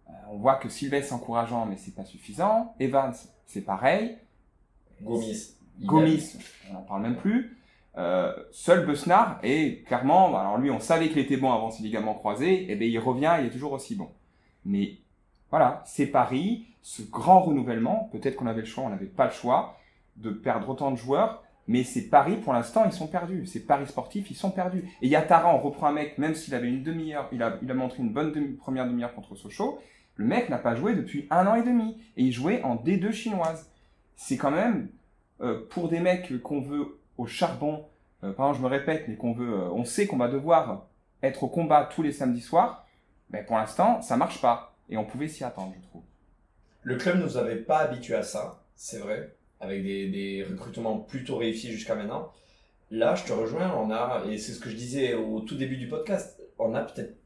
Euh, on voit que Sylvestre c'est encourageant, mais c'est pas suffisant. Evans, c'est pareil. Gomis. Gomis, on n'en parle même plus. Euh, seul Besnard est clairement, alors lui on savait qu'il était bon avant ses ligaments croisés, et ben il revient, il est toujours aussi bon. Mais voilà, c'est Paris, ce grand renouvellement, peut-être qu'on avait le choix, on n'avait pas le choix de perdre autant de joueurs, mais c'est Paris pour l'instant ils sont perdus, c'est Paris sportif, ils sont perdus. Et Yatara, on reprend un mec, même s'il avait une demi-heure, il a, il a montré une bonne demi- première demi-heure contre Sochaux, le mec n'a pas joué depuis un an et demi, et il jouait en D2 chinoise. C'est quand même, euh, pour des mecs qu'on veut au charbon, euh, je me répète, mais qu'on veut, euh, on sait qu'on va devoir être au combat tous les samedis soirs, ben pour l'instant, ça marche pas. Et on pouvait s'y attendre, je trouve. Le club nous avait pas habitués à ça, c'est vrai, avec des, des recrutements plutôt réussis jusqu'à maintenant. Là, je te rejoins, on a, et c'est ce que je disais au tout début du podcast, on a peut-être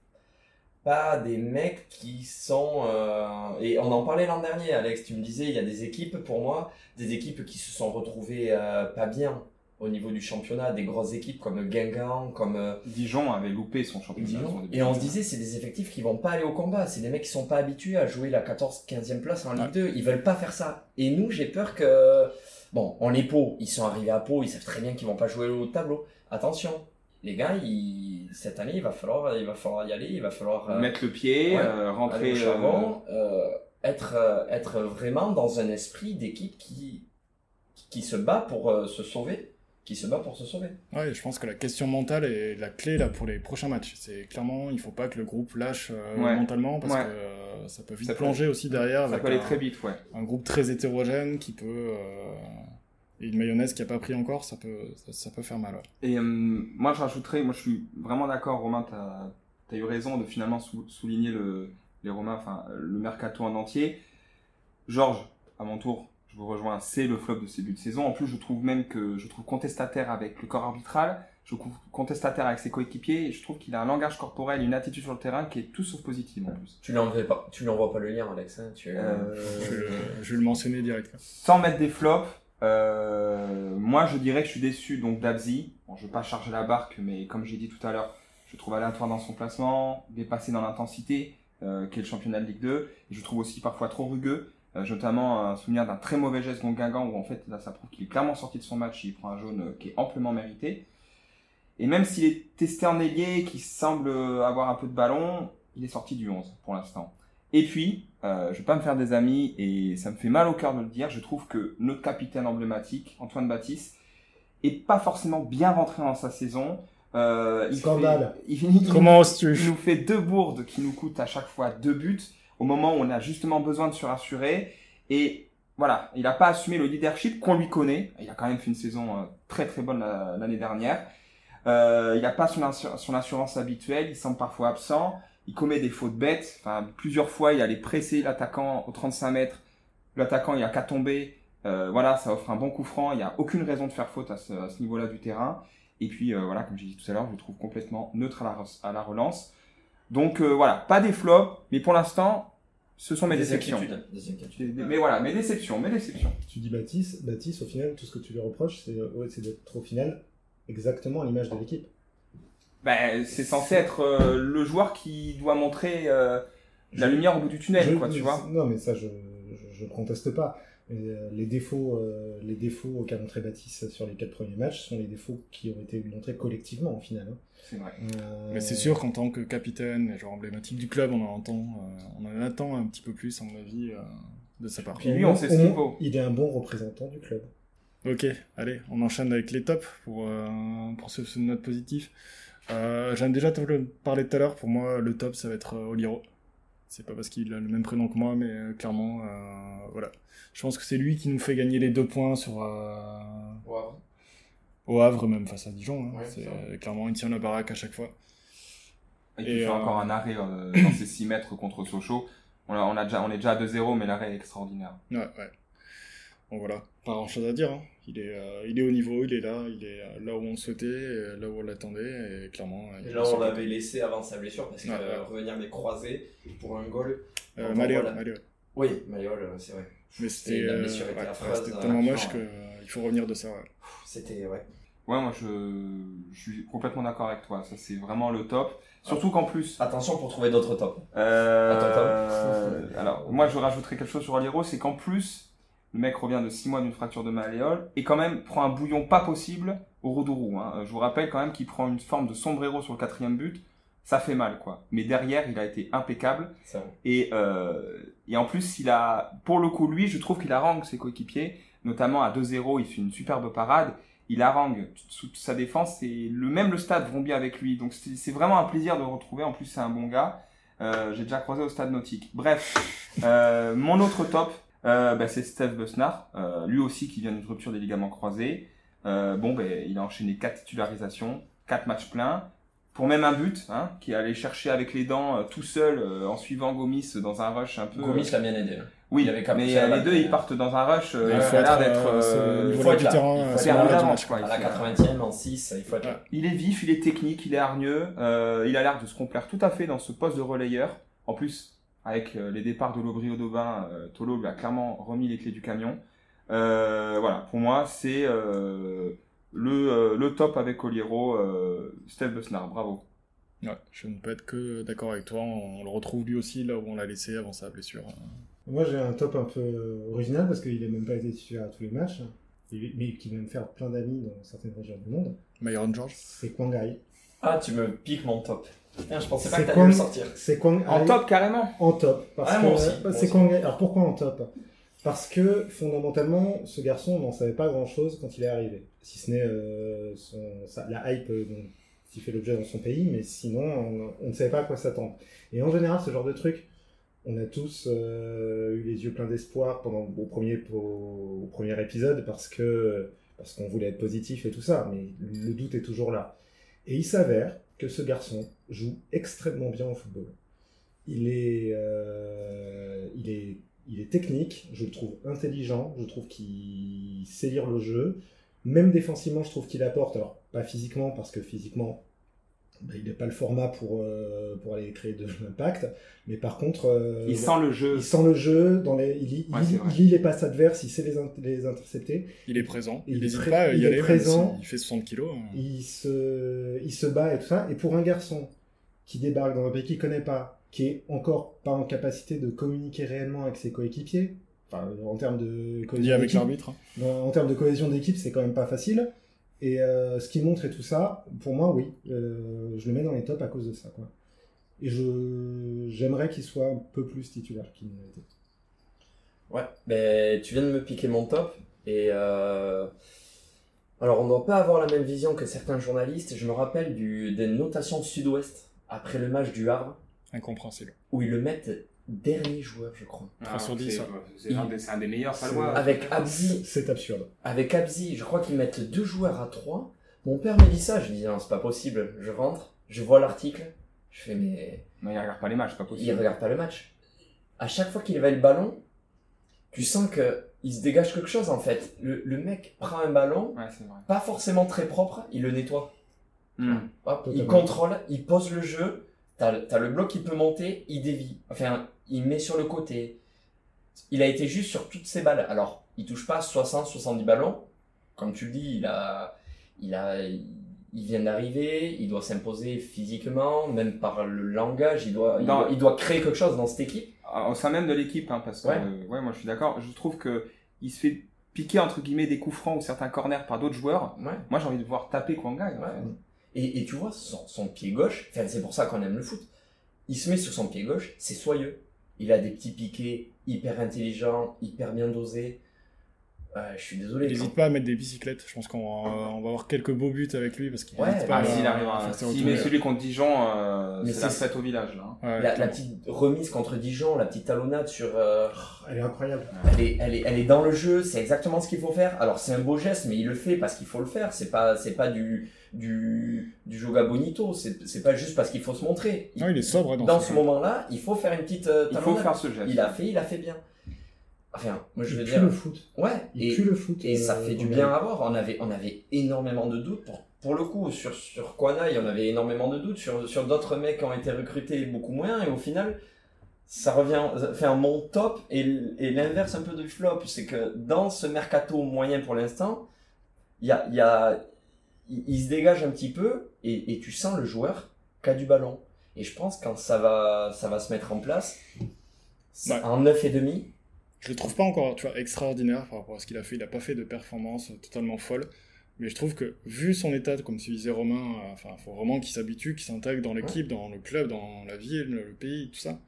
pas des mecs qui sont... euh, et on en parlait l'an dernier, Alex, tu me disais, il y a des équipes, pour moi, des équipes qui se sont retrouvées euh, pas bien au niveau du championnat, des grosses équipes comme Guingamp, comme... euh, Dijon avait loupé son championnat. Dijon. son début Et on se disait, c'est des effectifs qui vont pas aller au combat. C'est des mecs qui sont pas habitués à jouer la 14-15e place en Ligue 2. Ils veulent pas faire ça. Et nous, j'ai peur que. Bon, on est Pau. Ils sont arrivés à Pau. Ils savent très bien qu'ils vont pas jouer au haut de tableau. Attention. Les gars, ils... cette année, il va falloir, il va falloir y aller. Il va falloir. euh, Mettre le pied, ouais, euh, rentrer. au euh, charbon, euh, être, euh, être vraiment dans un esprit d'équipe qui, qui se bat pour euh, se sauver. Qui se bat pour se sauver. Ouais, je pense que la question mentale est la clé là pour les prochains matchs. C'est clairement, il faut pas que le groupe lâche euh, Ouais. mentalement parce Ouais. que euh, ça peut vite Ça peut- plonger aussi derrière ça avec peut aller un, très vite, ouais. un groupe très hétérogène qui peut euh, et une mayonnaise qui a pas pris encore, ça peut ça, ça peut faire mal. ouais. Et euh, moi, je rajouterais, moi, je suis vraiment d'accord, Romain, tu as, eu raison de finalement sou- souligner le, les Romains, enfin, le mercato en entier. Georges, à mon tour, je vous rejoins, c'est le flop de ce début de saison. En plus, je trouve même que je trouve contestataire avec le corps arbitral, je trouve contestataire avec ses coéquipiers, et je trouve qu'il a un langage corporel, une attitude sur le terrain qui est tout sauf positive en plus. Tu lui envoies pas, tu lui envoies pas le lien, Alex. Hein, tu, Euh, Je, vais le- je vais le mentionner direct. Sans mettre des flops, euh, moi je dirais que je suis déçu donc d'Abzi. Je veux pas charger la barque, mais comme j'ai dit tout à l'heure, je trouve aléatoire dans son placement, dépassé dans l'intensité, euh, qui est le championnat de Ligue 2. Et je trouve aussi parfois trop rugueux. Euh, notamment un souvenir d'un très mauvais geste contre Guingamp où en fait là ça prouve qu'il est clairement sorti de son match il prend un jaune euh, qui est amplement mérité. Et même s'il est testé en ailier, qui semble avoir un peu de ballon, il est sorti du 11 pour l'instant. Et puis, euh, je vais pas me faire des amis et ça me fait mal au cœur de le dire, je trouve que notre capitaine emblématique, Antoine Baptiste, est pas forcément bien rentré dans sa saison. Euh, il Scandale. fait- il- il- Comment oses-tu il nous fait deux bourdes qui nous coûtent à chaque fois deux buts au moment où on a justement besoin de se rassurer. Et voilà, il n'a pas assumé le leadership qu'on lui connaît. Il a quand même fait une saison euh, très très bonne la- l'année dernière. Euh, il n'a pas son, assur- son assurance habituelle, il semble parfois absent. Il commet des fautes bêtes. Enfin, plusieurs fois, il allait presser l'attaquant au 35 mètres. L'attaquant, il a qu'à tomber. Euh, voilà, ça offre un bon coup franc. Il n'y a aucune raison de faire faute à ce, niveau-là du terrain. Et puis, euh, voilà, comme j'ai dit tout à l'heure, je le trouve complètement neutre à la, re- à la relance. Donc, euh, voilà, pas des flops, mais pour l'instant, ce sont mes des déceptions. inquiétudes. Des inquiétudes. Des- des- Mais voilà, mes déceptions, mes déceptions. Tu dis Baptiste, Baptiste, au final, tout ce que tu lui reproches, c'est ouais, c'est d'être au final exactement à l'image de l'équipe. Ben, c'est censé être euh, le joueur qui doit montrer euh, la Je- lumière au bout du tunnel, Je- quoi, tu vois. Non, mais ça, je, je conteste pas. Euh, les défauts, euh, les défauts qu'a montré Baptiste sur les quatre premiers matchs sont les défauts qui ont été montrés collectivement, au final. hein. C'est vrai. Euh, Mais c'est sûr qu'en tant que capitaine, et genre emblématique du club, on en entend, euh, on en attend un petit peu plus, à mon avis, euh, de sa part. Puis lui, on sait ce qu'il vaut. Il est un bon représentant du club. Ok, allez, on enchaîne avec les tops pour, euh, pour ce, ce note positif. Euh, J'en ai déjà parlé tout à l'heure, pour moi, le top, ça va être euh, Oliro. C'est pas parce qu'il a le même prénom que moi, mais euh, clairement, euh, voilà. Je pense que c'est lui qui nous fait gagner les deux points sur, euh, Wow. au Havre, même face à Dijon. hein. Ouais, c'est euh, clairement, il tient la baraque à chaque fois. Et, Et, qui fait euh, encore un arrêt euh, dans ses 6 mètres contre Sochaux. On, a, on, a déjà, on est déjà à 2-0, mais l'arrêt est extraordinaire. Ouais, ouais. Bon voilà, pas grand chose à dire. hein. Il, est, euh, il est au niveau, il est là, il est euh, là où on le souhaitait, et là où on l'attendait, et clairement. Et là, on l'avait laissé avant sa blessure parce que Ouais, ouais. euh, revenir des croisés pour un goal. Euh, Maléol, voilà. Maléol. Oui, euh, c'est vrai. Mais c'était la euh, blessure était ouais, euh, tellement moche ouais. que euh, il faut revenir de ça. ouais. C'était, ouais. Ouais, moi je, je suis complètement d'accord avec toi. Ça, c'est vraiment le top. Surtout qu'en plus. Attention pour trouver d'autres tops. Euh, [laughs] [laughs] alors, moi je rajouterais quelque chose sur Aliro, c'est qu'en plus, le mec revient de 6 mois d'une fracture de malléole et quand même prend un bouillon pas possible au Roudourou. Hein. Je vous rappelle quand même qu'il prend une forme de sombrero sur le quatrième but. Ça fait mal, quoi. Mais derrière, il a été impeccable. Et, euh, et en plus, il a, pour le coup, lui, je trouve qu'il harangue ses coéquipiers, notamment à 2-0, il fait une superbe parade. Il harangue sous sa défense et le même le stade vont bien avec lui. Donc c'est c'est vraiment un plaisir de le retrouver. En plus, c'est un bon gars. Euh, J'ai déjà croisé au stade nautique. Bref, euh, mon autre top, euh, bah, c'est Steve Besnard. Euh, lui aussi qui vient d'une rupture des ligaments croisés. Euh, bon, ben, il a enchaîné quatre titularisations, quatre matchs pleins pour même un but, hein, qui est allé chercher avec les dents euh, tout seul euh, en suivant Gomis dans un rush un peu. Gomis l'a bien aidé. hein. oui, il avait mais les deux ils partent dans un rush. il faut l'air d'être. il faut être là. terrain, Il faut la d'avance, dimanche. quoi. À la Il faut- 80e, en 6, il faut être là. Il est vif, il est technique, il est hargneux. euh, il a l'air de se complaire tout à fait dans ce poste de relayeur. En plus, avec euh, les départs de Lobry Audobin, euh, Tolo lui a clairement remis les clés du camion. Euh, voilà, pour moi, c'est euh, le, euh, le top avec Oliero, euh, Steve Besnard. Bravo. Ouais, je ne peux être que d'accord avec toi. On le retrouve lui aussi là où on l'a laissé avant sa blessure. Moi, j'ai un top un peu original parce qu'il n'a même pas été titulaire à tous les matchs, mais qui va me faire plein d'amis dans certaines régions du monde. Myron George. C'est Kwangai. Ah, tu me piques mon top. Je pensais pas C'est que t'allais quoi le sortir. C'est Kwangai. En top, carrément. En top. Parce Ouais, que moi aussi, moi. Alors pourquoi en top? Parce que fondamentalement, ce garçon, on n'en savait pas grand-chose quand il est arrivé. Si ce n'est euh, la hype euh, dont il fait l'objet dans son pays, mais sinon, on, on ne savait pas à quoi s'attendre. Et en général, ce genre de truc, on a tous euh, eu les yeux pleins d'espoir pendant au premier, au, au premier épisode parce que parce qu'on voulait être positif et tout ça, mais le doute est toujours là. Et il s'avère que ce garçon joue extrêmement bien au football. Il est, euh, il est technique, je le trouve intelligent, je trouve qu'il sait lire le jeu. Même défensivement, je trouve qu'il apporte. Alors, pas physiquement, parce que physiquement, bah, il n'a pas le format pour, euh, pour aller créer de [laughs] l'impact. Mais par contre, euh, Il sent le jeu. il sent le jeu, dans les, il, lit, Ouais, il, c'est lit- vrai. il lit les passes adverses, il sait les, in- les intercepter. Il est présent. Il n'hésite pré- pas à y il est aller. présent. Il fait 60 kilos. hein. il se, il se bat et tout ça. Et pour un garçon qui débarque dans un pays qu'il connaît pas, qui est encore pas en capacité de communiquer réellement avec ses coéquipiers, enfin, en termes de cohésion d'équipe, hein. en termes de cohésion d'équipe, c'est quand même pas facile. Et euh, ce qu'il montre et tout ça, pour moi, oui, euh, je le mets dans les tops à cause de ça, quoi. Et je, j'aimerais qu'il soit un peu plus titulaire qu'il ne été. Ouais, mais tu viens de me piquer mon top. Et euh... alors, on ne doit pas avoir la même vision que certains journalistes. Je me rappelle du, des notations sud-ouest après le match du Havre, Incompréhensible. où ils le mettent dernier joueur, je crois. Trois sur dix, c'est- ça. C'est un, des- c'est un des meilleurs C'est- Palois. Avec Abzi, C'est absurde. avec Abzi, je crois qu'ils mettent deux joueurs à trois. Mon père me dit ça, je dis non, c'est pas possible. Je rentre, je vois l'article, je fais mais Non, il regarde pas les matchs, c'est pas il possible. regarde pas le match. À chaque fois qu'il avait le ballon, tu sens que il se dégage quelque chose en fait. Le, le mec prend un ballon, Ouais, c'est vrai. pas forcément très propre, il le nettoie. Hmm. Hop, il contrôle, il pose le jeu, t'as t'as le bloc qui peut monter, il dévie. Enfin, il met sur le côté. Il a été juste sur toutes ses balles. Alors, il touche pas 60-70 ballons. Comme tu le dis, il a, il a, il vient d'arriver, il doit s'imposer physiquement, même par le langage, il doit, il Non. doit, il doit créer quelque chose dans cette équipe. Ah, Au sein même de l'équipe, hein, parce que Ouais. euh, ouais, moi je suis d'accord. Je trouve que il se fait piquer entre guillemets des coups francs ou certains corners par d'autres joueurs. Ouais. Moi j'ai envie de voir taper Ouais. fait. Et, et tu vois, son, son pied gauche, c'est pour ça qu'on aime le foot. Il se met sur son pied gauche, c'est soyeux. Il a des petits piquets hyper intelligents, hyper bien dosés. Je suis désolé. Il n'hésite pas à mettre des bicyclettes. Je pense qu'on va, avoir quelques beaux buts avec lui parce qu'il Ouais, pas Ah, s'il arrive à S'il met celui contre Dijon, euh, Mais c'est la fête au village là. hein. Ouais, la, petite remise contre Dijon, la petite talonnade sur. euh, Elle est incroyable. elle, est, elle, est, elle est dans le jeu, c'est exactement ce qu'il faut faire. Alors c'est un beau geste, mais il le fait parce qu'il faut le faire. C'est pas, c'est pas du, du, du joga bonito. C'est c'est pas juste parce qu'il faut se montrer. Il- Non, il est sobre hein, dans, dans ce moment-là, il faut faire une petite euh, Il faut talonnade. faire ce geste. Il a fait, il a fait bien. Enfin, moi je Il veux pue dire. le foot. Ouais, Il et, pue le foot. et ça euh, fait du bien à voir. On avait, on avait énormément de doutes. Pour, pour le coup, sur, sur Kwanai, on avait énormément de doutes. Sur, sur d'autres mecs qui ont été recrutés, beaucoup moins. Et au final, ça revient, fait un mon top. Et, et l'inverse un peu du flop, c'est que dans ce mercato moyen pour l'instant, il y a, il y a, il, il se dégage un petit peu. Et, et tu sens le joueur qui a du ballon. Et je pense quand ça va, ça va se mettre en place, Ouais. en 9,5, Je le trouve pas encore tu vois, extraordinaire par rapport à ce qu'il a fait. Il a pas fait de performance totalement folle. Mais je trouve que, vu son état, comme tu disait Romain, euh, enfin, faut vraiment qu'il s'habitue, qu'il s'intègre dans l'équipe, dans le club, dans la ville, le pays, tout ça.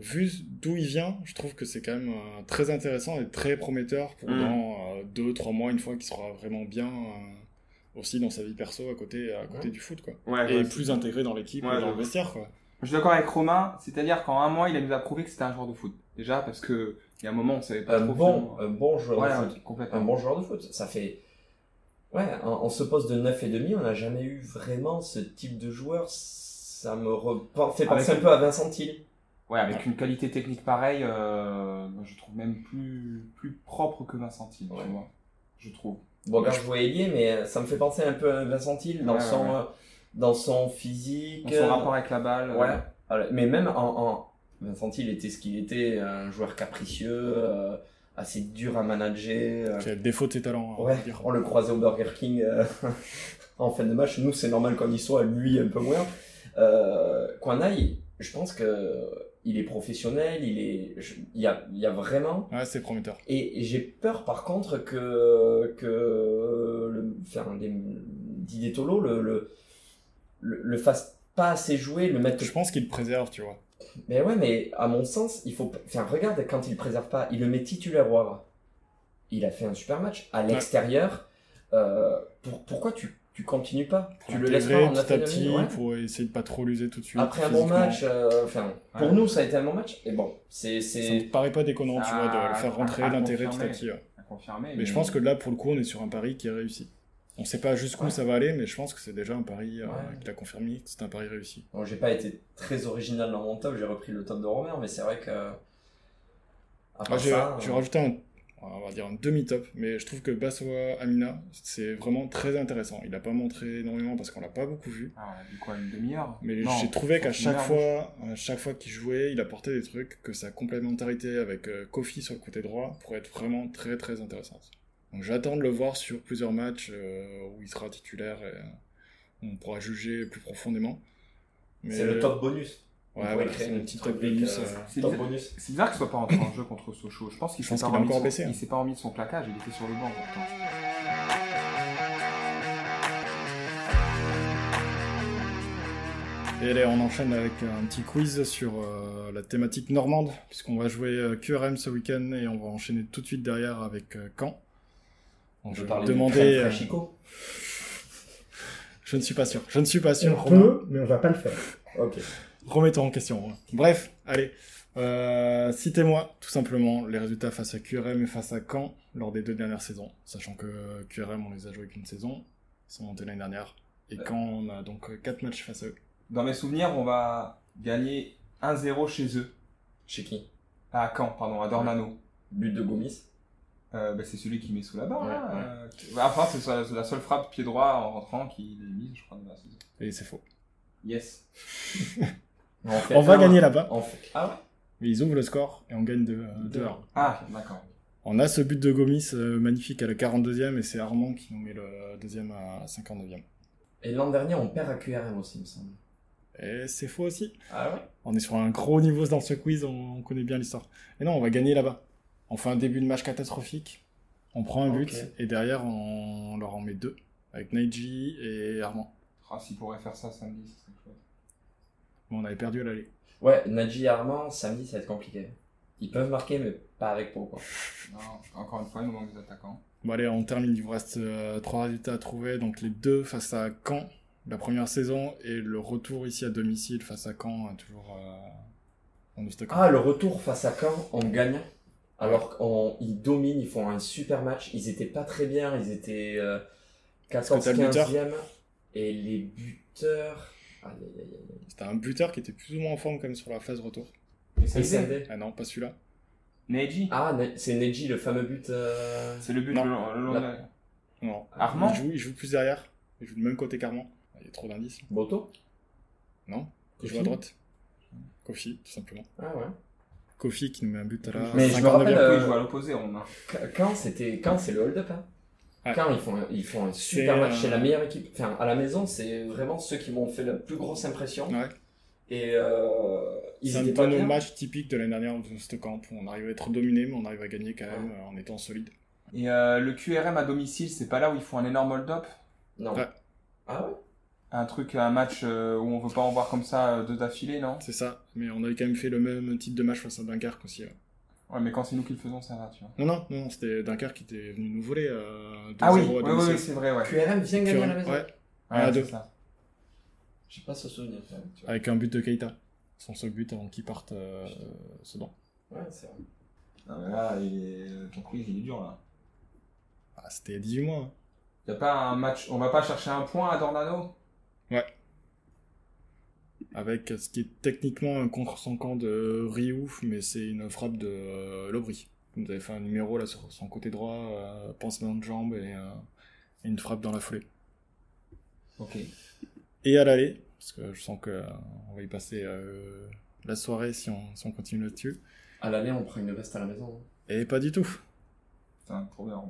Vu d'où il vient, je trouve que c'est quand même euh, très intéressant et très prometteur pour Mm. dans euh, deux, trois mois, une fois qu'il sera vraiment bien euh, aussi dans sa vie perso à côté, à côté Ouais. du foot, quoi. Ouais, Et ouais, plus intégré dans l'équipe et dans le vestiaire, quoi. Je suis d'accord avec Romain, c'est-à-dire qu'en un mois, il a nous a prouvé que c'était un joueur de foot. Déjà, parce que il y a un moment, on savait pas un trop. bon, un bon joueur Ouais, de foot. complètement. un bon joueur de foot. Ça fait. Ouais, en, ce poste de 9 et demi, on n'a jamais eu vraiment ce type de joueur. Ça me repen- fait penser Avec- un peu à Vincent Hill. Ouais, avec une qualité technique pareille, euh, je trouve même plus, plus propre que Vincent Hill, Ouais. tu vois. Je trouve. Bon, quand je vois ailier, mais ça me fait penser un peu à Vincent Hill dans, Ouais, son, euh, dans son physique. Dans son euh, rapport avec la balle. Ouais. euh, Mais même en, en... Vincent Hill était ce qu'il était, un joueur capricieux, euh, assez dur à manager. euh, Qui a le défaut de ses talents, on Ouais, on le croisait au Burger King euh, [laughs] en fin de match. Nous, c'est normal qu'on y soit, lui, un peu moins. Euh, Kwanai, je pense que il est professionnel, il est, je- il y a, il y a vraiment. Ouais, c'est prometteur. Et j'ai peur, par contre, que que le, enfin, Didier Tolo le, le le le fasse pas assez jouer, le mettre Je pense qu'il le préserve, tu vois. mais ouais, mais à mon sens, il faut. Enfin, regarde quand il préserve pas, il le met titulaire au Havre. Il a fait un super match. À l'extérieur, euh, pour, pourquoi tu, tu continues pas? Pour Tu le laisses pas en petit à 9,5, petit, ouais. pour essayer de pas trop l'user tout de suite. Après un bon match, euh, pour Ouais. nous, ça a été un bon match. Et bon, c'est. Ça me paraît pas déconnant, tu vois, de faire rentrer, l'intégrer petit à petit. à confirmer. Mais je pense que là, pour le coup, on est sur un pari qui est réussi. On sait pas jusqu'où Ouais. ça va aller, mais je pense que c'est déjà un pari euh, Ouais. qu'il a confirmé que c'est un pari réussi. Bon, j'ai pas été très original dans mon top, j'ai repris le top de Romer, mais c'est vrai que. Part j'ai ça, j'ai euh, rajouté un, on va dire un demi-top, mais je trouve que Bassoa Amina, c'est vraiment très intéressant. Il a pas montré énormément parce qu'on l'a pas beaucoup vu. Ah, on a dit quoi, une demi-heure Mais Non, j'ai trouvé qu'à chaque fois, à chaque fois qu'il jouait, il apportait des trucs, que sa complémentarité avec euh, Kofi sur le côté droit pourrait être vraiment très très intéressante. Donc j'attends de le voir sur plusieurs matchs euh, où il sera titulaire et euh, on pourra juger plus profondément. Mais C'est le top bonus. On Ouais, voilà, c'est une un petit petite top bonus. euh, euh, C'est bizarre- bizarre qu'il soit pas entré en jeu contre Sochaux. Je pense qu'il s'est pas remis encore son- baissé, hein. Il s'est pas remis de son plaquage, il était sur le banc pourtant. Et allez, on enchaîne avec un petit quiz sur euh, la thématique normande, puisqu'on va jouer euh, QRM ce week-end et on va enchaîner tout de suite derrière avec euh, Caen. On peut parler demander. demander. De euh, Chico. je ne suis pas sûr. Je ne suis pas On sûr. Romain. peut, mais on va pas le faire. Ok. Remettons en question. Bref, allez. Euh, Citez-moi tout simplement les résultats face à QRM et face à Caen lors des deux dernières saisons, sachant que euh, QRM on les a joués qu'une saison, ils sont montés l'année dernière, et Caen on a donc 4 matchs face à eux. Dans mes souvenirs, on va gagner 1-0 chez eux. Chez qui? À Caen, pardon, à Dornano. But de Gomis. Euh, bah, c'est celui qui met sous la barre. Ouais, là, ouais. euh, qui- bah, enfin, c'est la, la seule frappe pied droit en rentrant qui est mise, je crois, dans la saison. Et c'est faux. Yes. [laughs] On, va gagner là-bas, on fait- Ah ouais mais ils ouvrent le score et on gagne 2 Deux. 1 Ah, d'accord. On a ce but de Gomis euh, magnifique à la 42e et c'est Armand qui nous met le deuxième à 59e. Et l'an dernier, on perd à QRM aussi, il me semble. Et c'est faux aussi. Ah ouais On est sur un gros niveau dans ce quiz, on, on connaît bien l'histoire. Et non, on va gagner là-bas. On fait un début de match catastrophique, on prend un but, et derrière on leur en met deux, avec Neji et Armand. Ah, s'il pourrait faire ça samedi, ce serait chouette. Mais on avait perdu à l'aller. Ouais, Nadji et Armand, samedi, ça va être compliqué. Ils peuvent marquer, mais pas avec Pau, quoi. [laughs] Non, encore une fois, il nous manque des attaquants. Bon allez, on termine, il vous reste euh, trois résultats à trouver, donc les deux face à Caen, la première saison, et le retour ici à domicile face à Caen, euh, toujours euh, en Oustock. Ah, le retour face à Caen, on gagne. Alors qu'ils dominent, ils font un super match. Ils étaient pas très bien, ils étaient euh, que t'as le buteur 14-15e. Et les buteurs. C'était un buteur qui était plus ou moins en forme quand même sur la phase retour. Et Sendé. Ah non, pas celui-là. Neji Ah, Ne- c'est Neji, le fameux but. euh, C'est le but Non. le long- le la- Non. Armand il joue, il joue plus derrière. Il joue du même côté qu'Armand. Il y a trop d'indices. Boto Non Il Kofi joue à droite. Kofi, tout simplement. Ah ouais. Kofi qui nous met un but à la Mais je me 59e. rappelle, euh, joue à l'opposé, Quand c'était quand c'est le hold-up hein Ouais. Quand ils font ils font un super match, euh, c'est la meilleure équipe. Enfin à la maison c'est vraiment ceux qui m'ont fait la plus grosse impression. Ouais. Et euh, ils C'est un étaient de pas nos bien. matchs typiques de l'année dernière de ce camp. On arrive à être dominé, mais on arrive à gagner quand même euh, en étant solide. Et euh, le QRM à domicile, c'est pas là où ils font un énorme hold-up? Non. Ouais. Ah ouais? Un truc, un match euh, où on veut pas en voir comme ça euh, deux d'affilée, non? C'est ça. Mais on avait quand même fait le même type de match face à Dunkerque aussi. ouais. Ouais, mais quand c'est nous qui le faisons, ça va, tu vois. Non, non, non, c'était Dunkerque qui était venu nous voler. Euh, 2-0 Ah oui, à oui, oui, oui, c'est vrai, ouais. QRM vient gagner à la maison. ouais, Ouais, à c'est deux. ça. J'ai pas ce souvenir. quand même, tu vois. avec un but de Keita. Son seul but avant qu'il parte euh, Sedan. Ouais, c'est vrai. Ah, mais là, il est... ton quiz, il est dur, là. Ah, c'était il y a 18 mois. hein. Y a pas un match, on va pas chercher un point à Dornano? Avec ce qui est techniquement un contre son camp de Ryu, mais c'est une frappe de euh, Lobry. Vous avez fait un numéro là sur son côté droit, euh, pansement de jambe et, euh, et une frappe dans la foulée. Ok. Et à l'aller, parce que je sens que euh, on va y passer euh, la soirée si on, si on continue là-dessus. À l'année on prend une veste à la maison. hein. Et pas du tout. Putain, trop bien.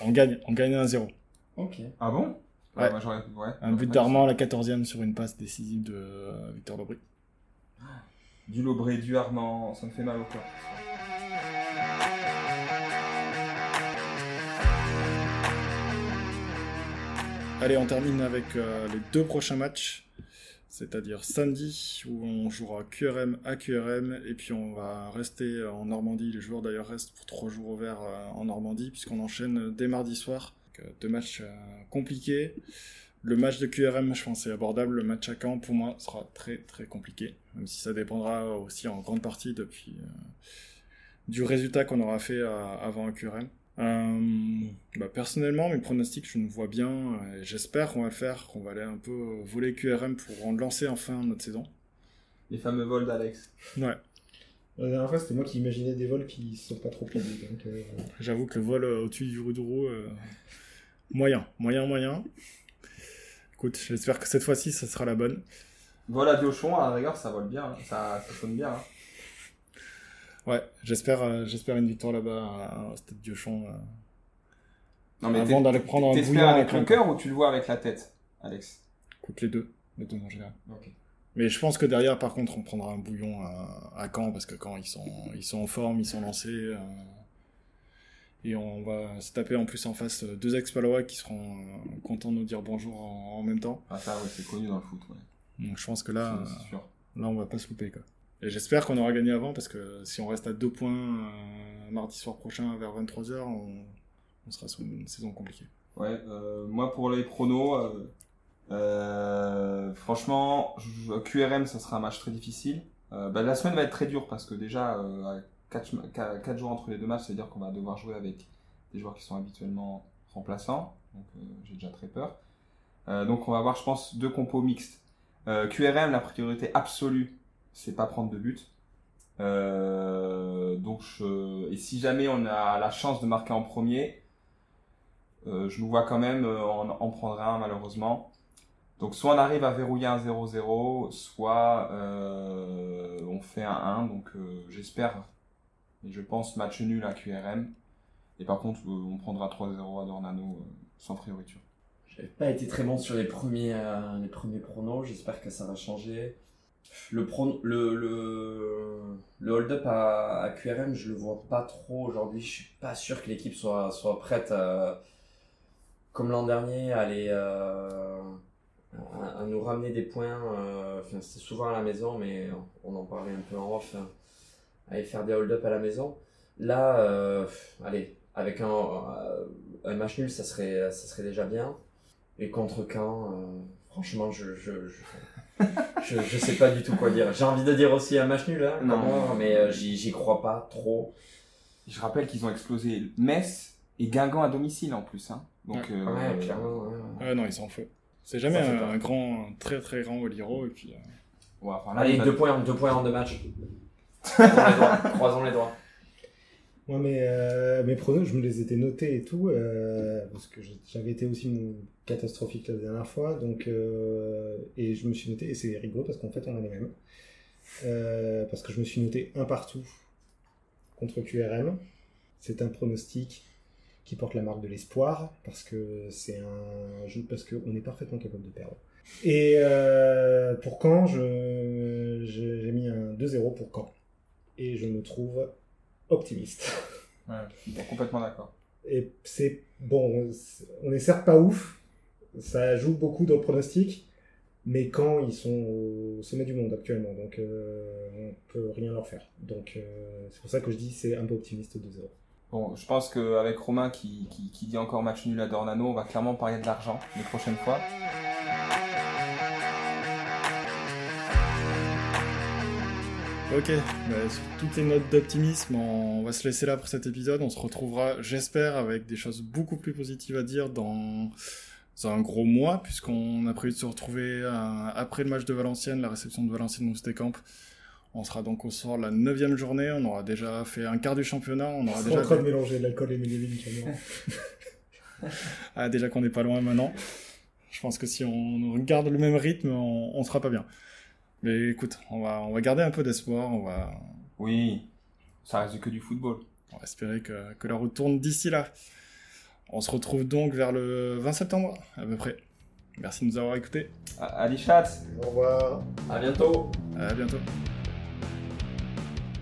On gagne, on gagne 1-0. Ok. Ah bon? Ouais. moi, j'aurais- ouais. Un but d'Armand à la 14e sur une passe décisive de euh, Victor Lobry. [gasps] Du Lobré, du Armand, ça me fait mal au cœur. Allez, on termine avec euh, les deux prochains matchs. C'est-à-dire samedi, où on jouera QRM à QRM, et puis on va rester en Normandie. Les joueurs d'ailleurs restent pour trois jours au vert euh, en Normandie, puisqu'on enchaîne dès mardi soir. Euh, deux matchs euh, compliqués. Le match de QRM, je pense, est abordable. Le match à Caen, pour moi, sera très très compliqué, même si ça dépendra aussi en grande partie depuis, euh, du résultat qu'on aura fait euh, avant à QRM. Euh, bah, personnellement, mes pronostics, je nous vois bien. euh, et J'espère qu'on va le faire, qu'on va aller un peu voler QRM pour en lancer enfin notre saison. Les fameux vols d'Alex. Ouais, La dernière fois, c'était moi qui imaginais des vols qui se sont pas trop euh, j'avoue que le vol euh, au-dessus du Roudourou, euh, moyen, moyen, moyen. Écoute, j'espère que cette fois-ci, ça sera la bonne. Vol à Diochon, à la rigueur, ça vole bien, hein. ça, ça sonne bien. hein. Ouais, j'espère, euh, j'espère une victoire là-bas à- au Stade Diochon. euh, Non, mais Avant d'aller prendre un bouillon avec avec le cœur ou tu le vois avec la tête, Alex? Écoute, les deux, les deux en général. Ok. Mais je pense que derrière, par contre, on prendra un bouillon à, à Caen, parce que Caen, ils sont, ils sont en forme, ils sont lancés. Euh, et on va se taper en plus en face euh, deux ex-Palois qui seront euh, contents de nous dire bonjour en, en même temps. Ah, ça, ouais, c'est connu dans le foot, ouais. Donc je pense que là, c'est sûr. euh, là on va pas se louper. Quoi. Et j'espère qu'on aura gagné avant, parce que si on reste à deux points euh, mardi soir prochain vers 23h, on, on sera sur une saison compliquée. Ouais, euh, moi pour les pronos, euh, euh, franchement, QRM, ça sera un match très difficile. Euh, bah, la semaine va être très dure parce que déjà, euh, 4, jours entre les deux matchs, c'est-à-dire qu'on va devoir jouer avec des joueurs qui sont habituellement remplaçants. Donc euh, j'ai déjà très peur. Euh, donc on va avoir, je pense, deux compos mixtes. Euh, QRM, la priorité absolue, c'est pas prendre de but. Donc et si jamais on a la chance de marquer en premier, je nous vois quand même en, en prendre un malheureusement. Donc soit on arrive à verrouiller un 0-0, soit on fait un 1. Donc j'espère et je pense match nul à QRM. Et par contre euh, on prendra 3-0 à Dornano euh, sans priorité. J'avais pas été très bon sur les premiers, euh, les premiers pronos, j'espère que ça va changer. Le, hold-up à, QRM, je le vois pas trop aujourd'hui. Je suis pas sûr que l'équipe soit, soit prête, comme l'an dernier, à, aller, à, nous ramener des points. c'était souvent à la maison, mais on en parlait un peu en off. hein, aller faire des hold-up à la maison. Là, euh, allez, avec un, euh, un match nul, ça serait, ça serait déjà bien. Et contre Caen, euh, franchement, je je, je, [laughs] je, je sais pas du tout quoi dire. J'ai envie de dire aussi un match nul, hein, Non. moi, mais euh, j'y j'y crois pas trop. Je rappelle qu'ils ont explosé Metz et Guingamp à domicile en plus. Hein. Donc, Ouais. euh, Ouais, clairement. ouais, ouais. Ah non, ils sont en feu. C'est jamais un, grand, un très très grand Oliro, et puis... euh, ouais, enfin, là, Allez, deux points, deux points en deux matchs. Croisons les doigts. Moi, mes, euh, mes pronos, je me les étais notés et tout, euh, parce que j'avais été aussi catastrophique la dernière fois, donc, euh, et je me suis noté, et c'est rigolo parce qu'en fait, on a les mêmes. Euh, parce que je me suis noté un partout contre QRM. C'est un pronostic qui porte la marque de l'espoir, parce que c'est un jeu, parce qu'on est parfaitement capable de perdre. Et pour Caen, j'ai mis un 2-0 pour Caen. Et je me trouve optimiste. Ouais, je suis complètement d'accord. Et c'est bon, on est certes pas ouf, ça joue beaucoup dans le pronostic, mais quand ils sont au sommet du monde actuellement, donc euh, on peut rien leur faire. Donc euh, c'est pour ça que je dis c'est un peu optimiste 2-0. Bon, je pense qu'avec Romain qui, qui, qui dit encore match nul à Dornano, on va clairement parler de l'argent les prochaines fois. Ok, bah, sur toutes les notes d'optimisme, on va se laisser là pour cet épisode. On se retrouvera, j'espère, avec des choses beaucoup plus positives à dire dans un gros mois, puisqu'on a prévu de se retrouver euh, après le match de Valenciennes, la réception de Valenciennes Moustécamp. On sera donc au soir de la neuvième journée, on aura déjà fait un quart du championnat, on aura déjà, en train de mélanger l'alcool et les légumes, [laughs] ah, déjà qu'on n'est pas loin maintenant. Je pense que si on regarde le même rythme, on, on sera pas bien. Mais écoute, on va, on va garder un peu d'espoir, on va, Oui, ça reste que du football. On va espérer que, que la route tourne d'ici là. On se retrouve donc vers le 20 septembre, à peu près. Merci de nous avoir écoutés. Ali Chat Au revoir. À bientôt À bientôt.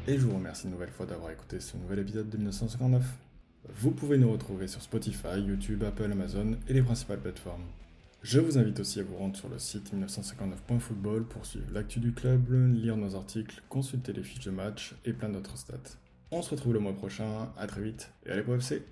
Et je vous remercie une nouvelle fois d'avoir écouté ce nouvel épisode de 1959. Vous pouvez nous retrouver sur Spotify, YouTube, Apple, Amazon et les principales plateformes. Je vous invite aussi à vous rendre sur le site 1959.football pour suivre l'actu du club, lire nos articles, consulter les fiches de match et plein d'autres stats. On se retrouve le mois prochain, à très vite et allez pour FC